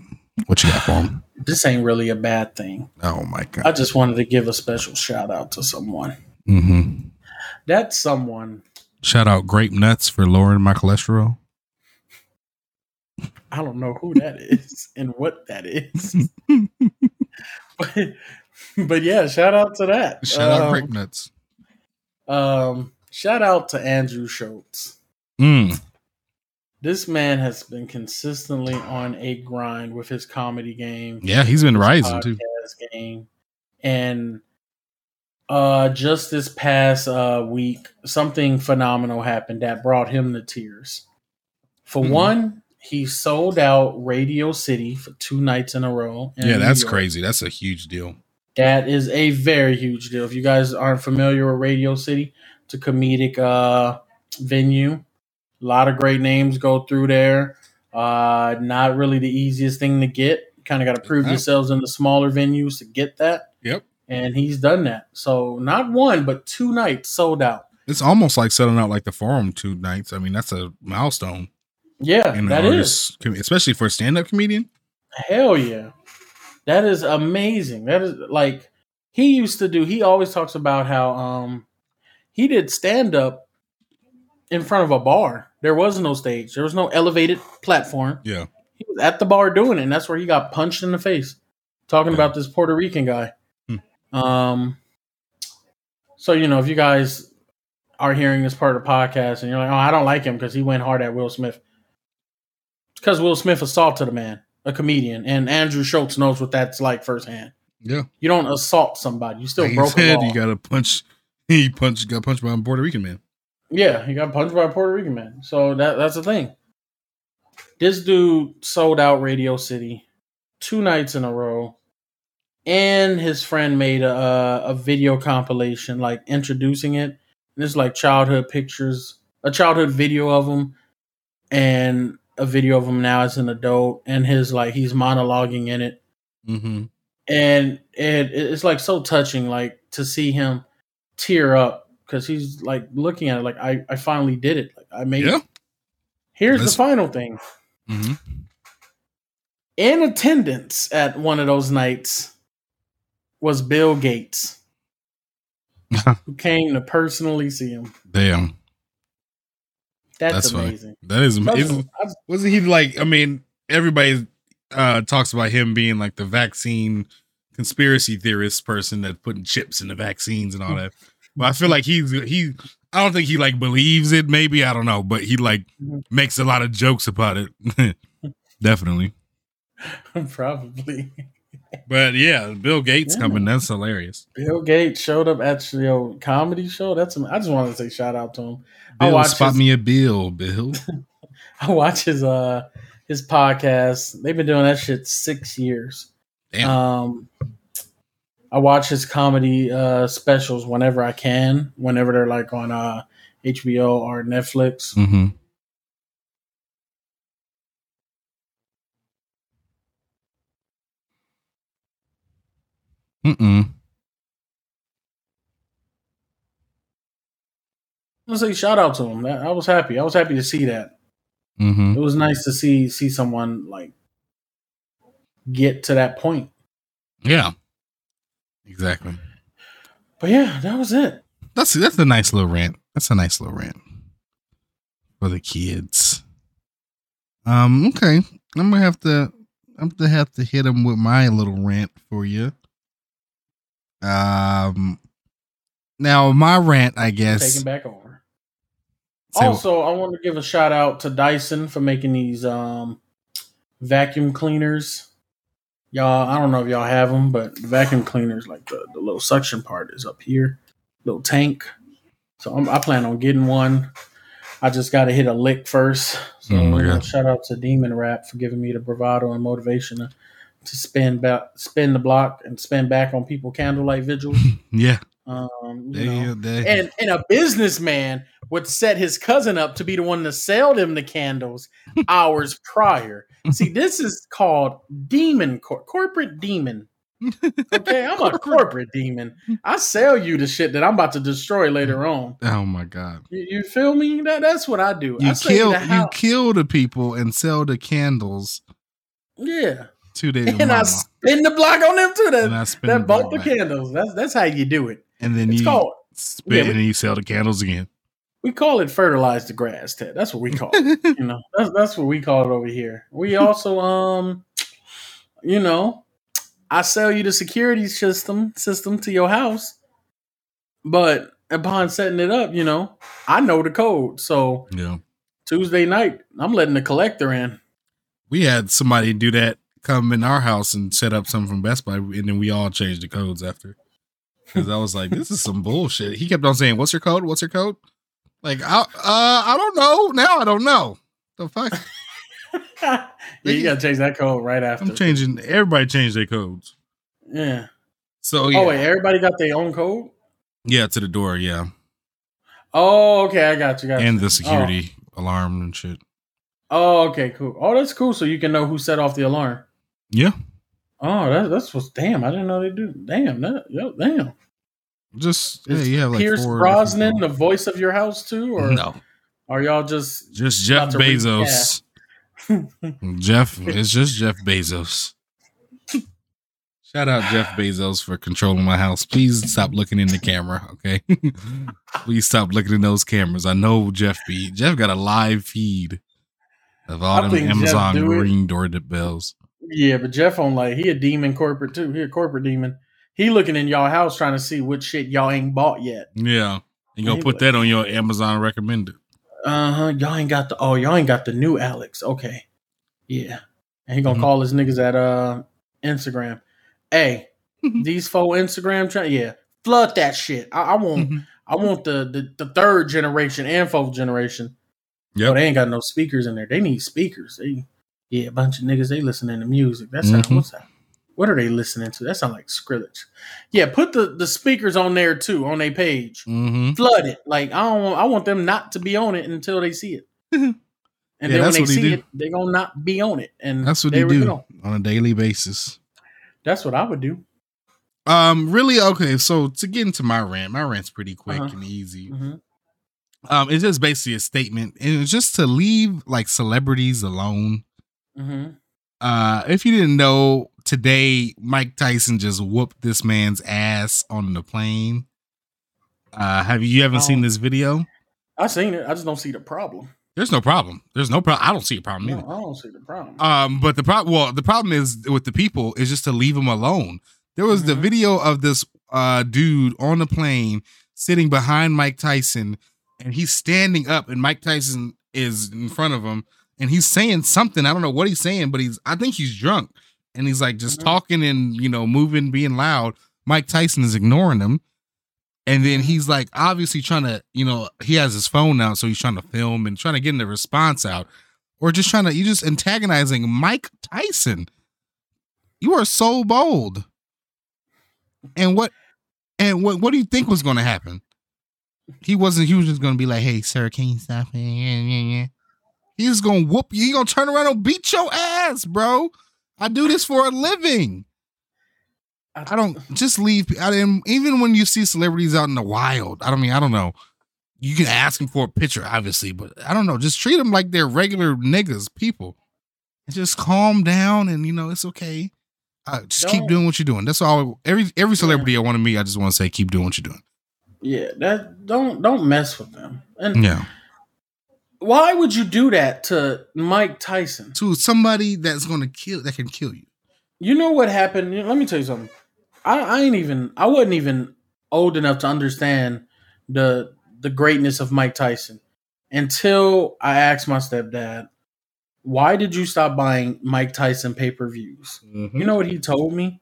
What you got for them? This ain't really a bad thing. Oh my god! I just wanted to give a special shout out to someone. Mm-hmm. That someone, Shout out grape nuts for lowering my cholesterol. I don't know who that is and what that is. but, but yeah, shout out to that. Shout out Um, grape nuts. Um, shout out to Andrew Schulz. Mm. This man has been consistently on a grind with his comedy game, Yeah, he's been rising too. game, and uh, just this past uh week, something phenomenal happened that brought him to tears. For Mhm. one, he sold out Radio City for two nights in a row. in Yeah, that's crazy. That's a huge deal. That is a very huge deal. If you guys aren't familiar with Radio City, it's a comedic uh, venue. A lot of great names go through there. Uh, not really the easiest thing to get. Kind of got to prove yourselves in the smaller venues to get that. Yep. And he's done that. So not one, but two nights sold out. It's almost like selling out like the forum two nights. I mean, that's a milestone Yeah, in that an is. especially for a stand-up comedian. Hell yeah. That is amazing. That is like he used to do he always talks about how um he did stand up in front of a bar. There was no stage. There was no elevated platform. Yeah. He was at the bar doing it, and that's where he got punched in the face. Talking Yeah. about this Puerto Rican guy. Hmm. Um so you know, if you guys are hearing this part of the podcast and you're like, oh, I don't like him because he went hard at Will Smith. Because Will Smith assaulted a man, a comedian, and Andrew Schulz knows what that's like firsthand. Yeah. You don't assault somebody; you still Like broke a said, you got to punch. He punched. Got punched by a Puerto Rican man. yeah, he got punched by a Puerto Rican man. So that that's the thing. This dude sold out Radio City two nights in a row, and his friend made a a video compilation, like introducing it. And it's like childhood pictures, a childhood video of him, and a video of him now as an adult, and his like he's monologuing in it. Mm-hmm. and it it's like so touching like to see him tear up because he's like looking at it like I, I finally did it like I made Yeah. it. Here's That's- the final thing. Mm-hmm. In attendance at one of those nights was Bill Gates, who came to personally see him. Damn, That's, That's funny. amazing. that is. So- wasn't he like? I mean, everybody uh talks about him being like the vaccine conspiracy theorist person that's putting chips in the vaccines and all that. But I feel like he's he. I don't think he like believes it. Maybe I don't know, but he like Mhm. makes a lot of jokes about it. Definitely. Probably. But yeah, Bill Gates Yeah. coming. That's hilarious. Bill Gates showed up at your comedy show. That's I just wanted to say shout out to him. I Bill, watch spot his- me a bill, Bill. I watch his uh his podcast. They've been doing that shit six years. Damn. Um, I watch his comedy uh specials whenever I can, whenever they're like on uh HBO or Netflix. mm-hmm. Mm-mm. I say shout out to him. I was happy. I was happy to see that. Mm-hmm. It was nice to see see someone like get to that point. Yeah. Exactly. But yeah, that was it. That's that's a nice little rant. That's a nice little rant for the kids. Um. Okay. I'm gonna have to. I'm gonna have to hit him with my little rant for you. Um. Now my rant, I guess. Taking back over. say- Also, I want to give a shout out to Dyson for making these um, vacuum cleaners. Y'all, I don't know if y'all have them, but the vacuum cleaners, like the, the little suction part, is up here, little tank. So I'm, I plan on getting one. I just got to hit a lick first. So Oh my God. shout out to Demon Rap for giving me the bravado and motivation to, to spin back, spin the block and spin back on people candlelight vigils. yeah. Um, you They, know they, and and a businessman would set his cousin up to be the one to sell them the candles hours prior. See, this is called demon cor- corporate demon. Okay, I'm a corporate demon. I sell you the shit that I'm about to destroy later on. oh my god. You, you feel me? That that's what I do. You you kill you kill the people and sell the candles yeah, to their and I spin the block on them too. and That I spin that bought the candles. That's that's how you do it. And then It's you called spit yeah, and we- you sell the candles again. we call it fertilize the grass. Ted. That's what we call it. you know that's that's what we call it over here we also um you know i sell you the security system system to your house but upon setting it up you know i know the code so yeah. tuesday night i'm letting the collector in We had somebody do that come in our house and set up something from Best Buy, and then we all changed the codes after. Because I was like, "This is some bullshit." He kept on saying, "What's your code? What's your code?" Like, I, uh, I don't know. Now I don't know. The fuck? yeah, you gotta change that code right after I'm changing. Everybody changed their codes. yeah So yeah, oh wait everybody got their own code yeah, to the door, yeah, oh okay i got you got and you. the security alarm and shit. oh. oh okay cool oh that's cool so you can know who set off the alarm Yeah, Oh, that, that's what's damn. I didn't know they do. Damn, that yo, damn. just yeah, you have like Pierce Brosnan the voice of your house too, or no, are y'all just just Jeff Bezos. Jeff, it's just Jeff Bezos. Shout out Jeff Bezos for controlling my house. Please stop looking in the camera, okay? Please stop looking in those cameras. I know Jeff be Jeff got a live feed of all them Amazon ring door bells. Yeah? But Jeff on like he a demon corporate too. He a corporate demon. He looking in y'all house trying to see what shit y'all ain't bought yet. Yeah. You gonna He put like- that on your Amazon recommended. Uh huh. Y'all ain't got the oh y'all ain't got the new Alex. Okay, yeah. And he gonna Mhm. call his niggas at uh Instagram. Hey, these four Instagram tra- yeah flood that shit. I, I want I want the, the the third generation and fourth generation. Yep. Oh, they ain't got no speakers in there. They need speakers. They yeah, a bunch of niggas. They listening to music. That's Mhm. what's that? What are they listening to? That sound like Skrillex. Yeah, put the the speakers on there too on their page. Mm-hmm. Flood it. Like I don't. Want, I want them not to be on it until they see it. And Yeah, then when they see do. it, they gonna not be on it. And That's what they do go. on a daily basis. That's what I would do. Um, really? Okay, so to get into my rant, my rant's pretty quick Uh-huh. and easy. hmm Um, it's just basically a statement, and it's just to leave like celebrities alone. Hmm Uh, if you didn't know, today Mike Tyson just whooped this man's ass on the plane. Uh, have you, you haven't seen Oh. this video? I seen it. I just don't see the problem. There's no problem. There's no problem. I don't see a problem No, either. I don't see the problem. Um, but the problem, well, the problem is with the people is just to leave them alone. There was the Mhm. video of this uh dude on the plane sitting behind Mike Tyson, and he's standing up, and Mike Tyson is in front of him, and he's saying something. I don't know what he's saying, but he's I think he's drunk, and he's like just Mhm. talking and you know moving, being loud. Mike Tyson is ignoring him. And then he's like obviously trying to, you know, he has his phone out, so he's trying to film and trying to get in the response out. Or just trying to you just antagonizing Mike Tyson. You are so bold. And what and what what do you think was gonna happen? He wasn't he was just gonna be like, hey sir, can you stop it? Yeah, yeah, yeah. He's gonna whoop you, he gonna turn around and beat your ass, bro. I do this for a living. I don't just leave. I didn't, even when you see celebrities out in the wild. I don't mean I don't know. You can ask them for a picture, obviously, but I don't know. Just treat them like they're regular niggas, people. And just calm down, and you know it's okay. Uh, just keep Don't- doing what you're doing. That's all. Every every celebrity I want to meet, I just want to say, keep doing what you're doing. Yeah, that don't don't mess with them. And Yeah, why would you do that to Mike Tyson? to somebody that's gonna kill, that can kill you. You know what happened? Let me tell you something. I, I ain't even I wasn't even old enough to understand the the greatness of Mike Tyson until I asked my stepdad, why did you stop buying Mike Tyson pay per views? Mm-hmm. You know what he told me?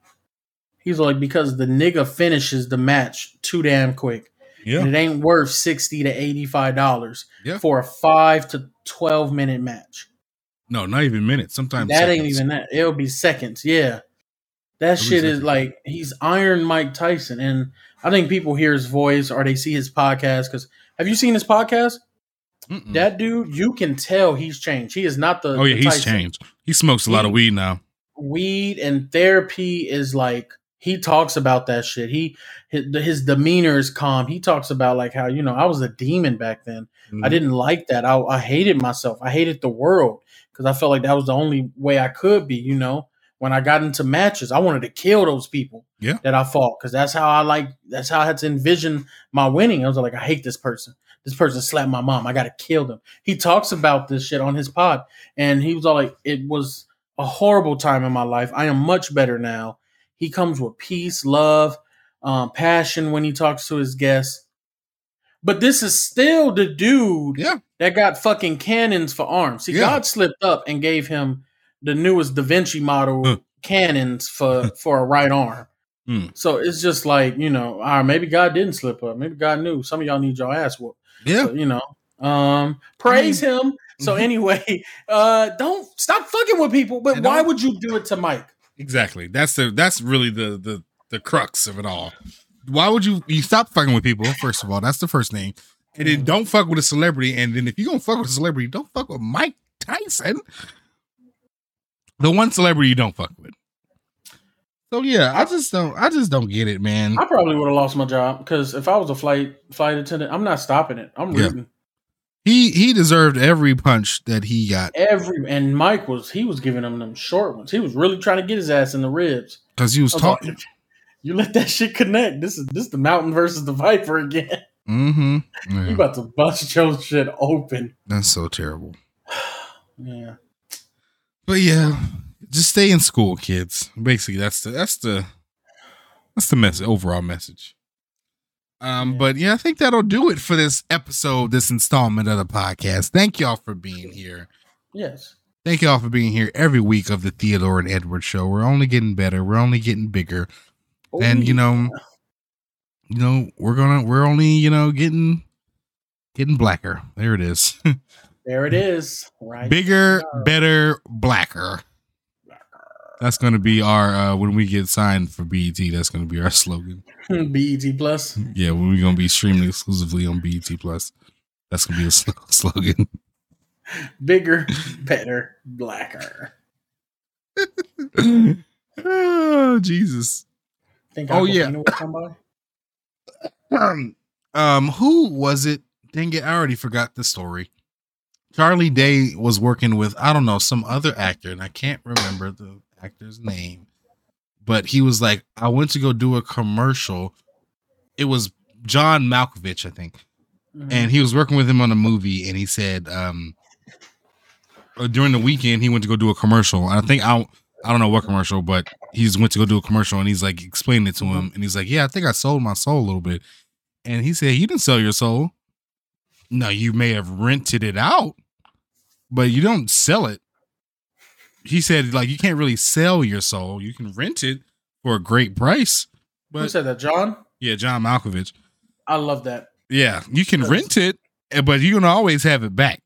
He's like, because the nigga finishes the match too damn quick. Yeah, And it ain't worth sixty to eighty five dollars Yeah. for a five to twelve minute match. no, not even minutes. Sometimes that ain't even that. It'll be seconds. Yeah. That It'll shit is like he's Iron Mike Tyson. And I think people hear his voice or they see his podcast. Because have you seen his podcast? Mm-mm. That dude, you can tell he's changed. He is not the. oh yeah, the he's changed. He smokes a lot of weed now. Weed and therapy is like he talks about that shit. He his, his demeanor is calm. He talks about like how you know I was a demon back then. Mm-hmm. I didn't like that. I, I hated myself. I hated the world because I felt like that was the only way I could be. You know, when I got into matches, I wanted to kill those people Yeah. that I fought because that's how I like. That's how I had to envision my winning. I was like, I hate this person. This person slapped my mom. I got to kill them. He talks about this shit on his pod, and he was all like, "It was a horrible time in my life. I am much better now." He comes with peace, love, um, passion when he talks to his guests. But this is still the dude Yeah. that got fucking cannons for arms. See, Yeah. God slipped up and gave him the newest Da Vinci model Huh. cannons for for a right arm. Hmm. So it's just like you know, all right, maybe God didn't slip up. Maybe God knew some of y'all need your ass whooped. Yeah, So, you know, um, praise him. So Mhm. anyway, uh, don't stop fucking with people. But why would you do it to Mike? Exactly. That's the that's really the the the crux of it all. Why would you you stop fucking with people? First of all, that's the first thing, and then mm-hmm. don't fuck with a celebrity. And then if you gonna fuck with a celebrity, don't fuck with Mike Tyson, the one celebrity you don't fuck with. So yeah, I just don't I just don't get it, man. I probably would have lost my job because if I was a flight flight attendant, I'm not stopping it. I'm Yeah. rooting. He he deserved every punch that he got Every and Mike was he was giving him them short ones. He was really trying to get his ass in the ribs. because he was was talking. like, you let that shit connect. This is this is the mountain versus the viper again. Mm-hmm. You Yeah, about to bust your shit open. that's so terrible. Yeah. But yeah, just stay in school, kids. Basically, that's the that's the that's the message, overall message. Um, Yeah. but yeah, I think that'll do it for this episode, this installment of the podcast. Thank y'all for being here. Yes. Thank y'all for being here every week of the Theodore and Edward show. We're only getting better. We're only getting bigger. and you know, you know, we're gonna we're only, you know, getting getting blacker. There it is. there it is. Right. bigger, better, blacker. That's gonna be our uh when we get signed for BET. That's gonna be our slogan. BET Plus. Yeah, we're gonna be streaming exclusively on BET Plus. That's gonna be a sl- slogan. Bigger, better, blacker. oh Jesus. Think Oh, yeah. Aquafina was somebody? Um, um, who was it? Dang it, I already forgot the story. Charlie Day was working with I don't know some other actor, and I can't remember the actor's name. But he was like, I went to go do a commercial. It was John Malkovich, I think. Mhm. and he was working with him on a movie and he said um uh, during the weekend he went to go do a commercial and i think i I don't know what commercial, but he just went to go do a commercial and he's like explaining it to him. And he's like, Yeah, I think I sold my soul a little bit. And he said, You didn't sell your soul. No, you may have rented it out, but you don't sell it. He said, like, you can't really sell your soul. You can rent it for a great price. Who But said that? John? yeah, John Malkovich. I love that. Yeah, you can rent it, eh, but you're gonna always have it back.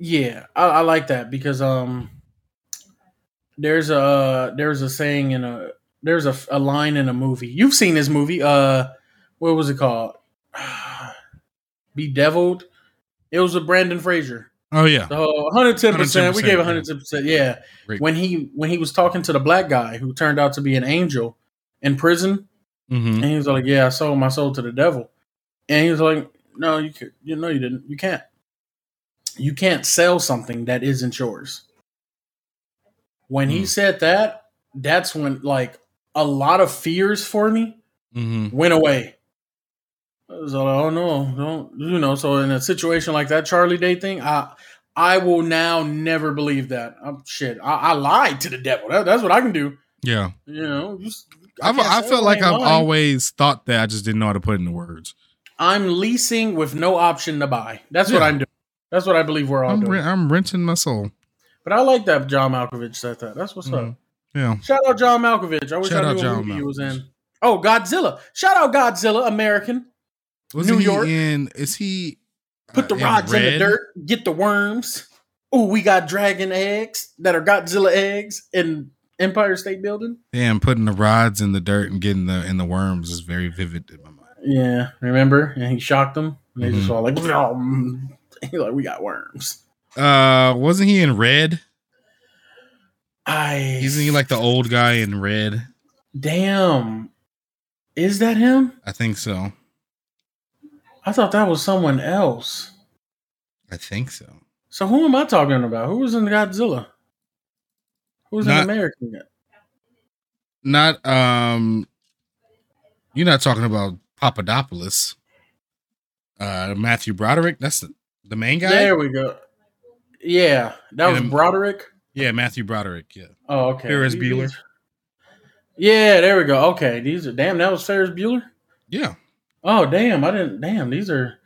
Yeah, I, I like that because um, there's a there's a saying in a there's a, a line in a movie. You've seen this movie. Uh, what was it called? Bedeviled. It was a Brendan Fraser. Oh yeah. So 110 percent. We 110%, gave 110 percent. Yeah. Great. When he when he was talking to the black guy who turned out to be an angel in prison, hmm and he was like, "Yeah, I sold my soul to the devil," and he was like, "No, you could, you know, you didn't. You can't. You can't sell something that isn't yours." When he Hmm. said that, that's when like a lot of fears for me hmm went away. I like, "Oh no, don't you know?" So in a situation like that Charlie Day thing, I I will now never believe that. I'm shit. I, I lied to the devil. That, that's what I can do. Yeah. You know, just I've, I felt like I've lying. always thought that I just didn't know how to put it into words. I'm leasing with no option to buy. That's what I'm doing. That's what I believe we're all I'm, doing. re- I'm renting my soul. but I like that John Malkovich said that. That's what's Mhm. up. Yeah. Shout out John Malkovich. I wish Shout I knew what movie he was in. Oh, Godzilla. Shout out Godzilla, American. Wasn't New he York. in? Is he Put uh, the rods in the dirt, get the worms. Oh, we got dragon eggs that are Godzilla eggs in Empire State Building. Damn, putting the rods in the dirt and getting the in the worms is very vivid in my mind. Yeah, remember? And he shocked them. And they just Mhm. all like. He's like, we got worms. Uh, wasn't he in Red? I Isn't he like the old guy in Red? damn. Is that him? I think so. I thought that was someone else. I think so. So who am I talking about? Who was in Godzilla? Who's Not- in American? yet? Not um. You're not talking about Papadopoulos. Uh, Matthew Broderick. That's the, the main guy. There we go. Yeah, that was And- Broderick. Yeah, Matthew Broderick. Yeah. Oh, okay. Ferris Bueller. Yeah, there we go. Okay, these are damn. That was Ferris Bueller. Yeah. Oh, damn! I didn't. Damn, these are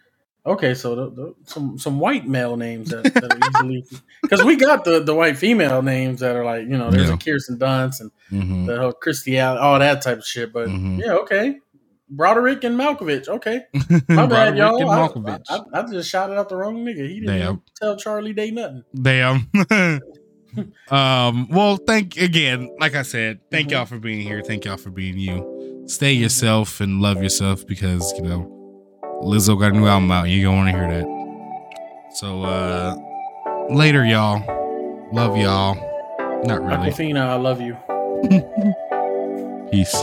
okay. So the, the, some some white male names that, that are easily because we got the the white female names that are like you know there's Yeah. a Kirsten Dunst and hmm the whole Christy Allen, all that type of shit. But Mhm. yeah, okay. Broderick and Malkovich. Okay, my bad, y'all. I, Malkovich. I, I, I just shouted out the wrong nigga. He didn't Damn. tell Charlie Day nothing. Damn. um, well, thank again, like I said, thank Mhm. y'all for being here. Thank y'all for being you. Stay yourself and love yourself because, you know, Lizzo got a new album out. You gonna want to hear that. So uh later, y'all. Love y'all. Not really. Aquafina, I love you. Peace.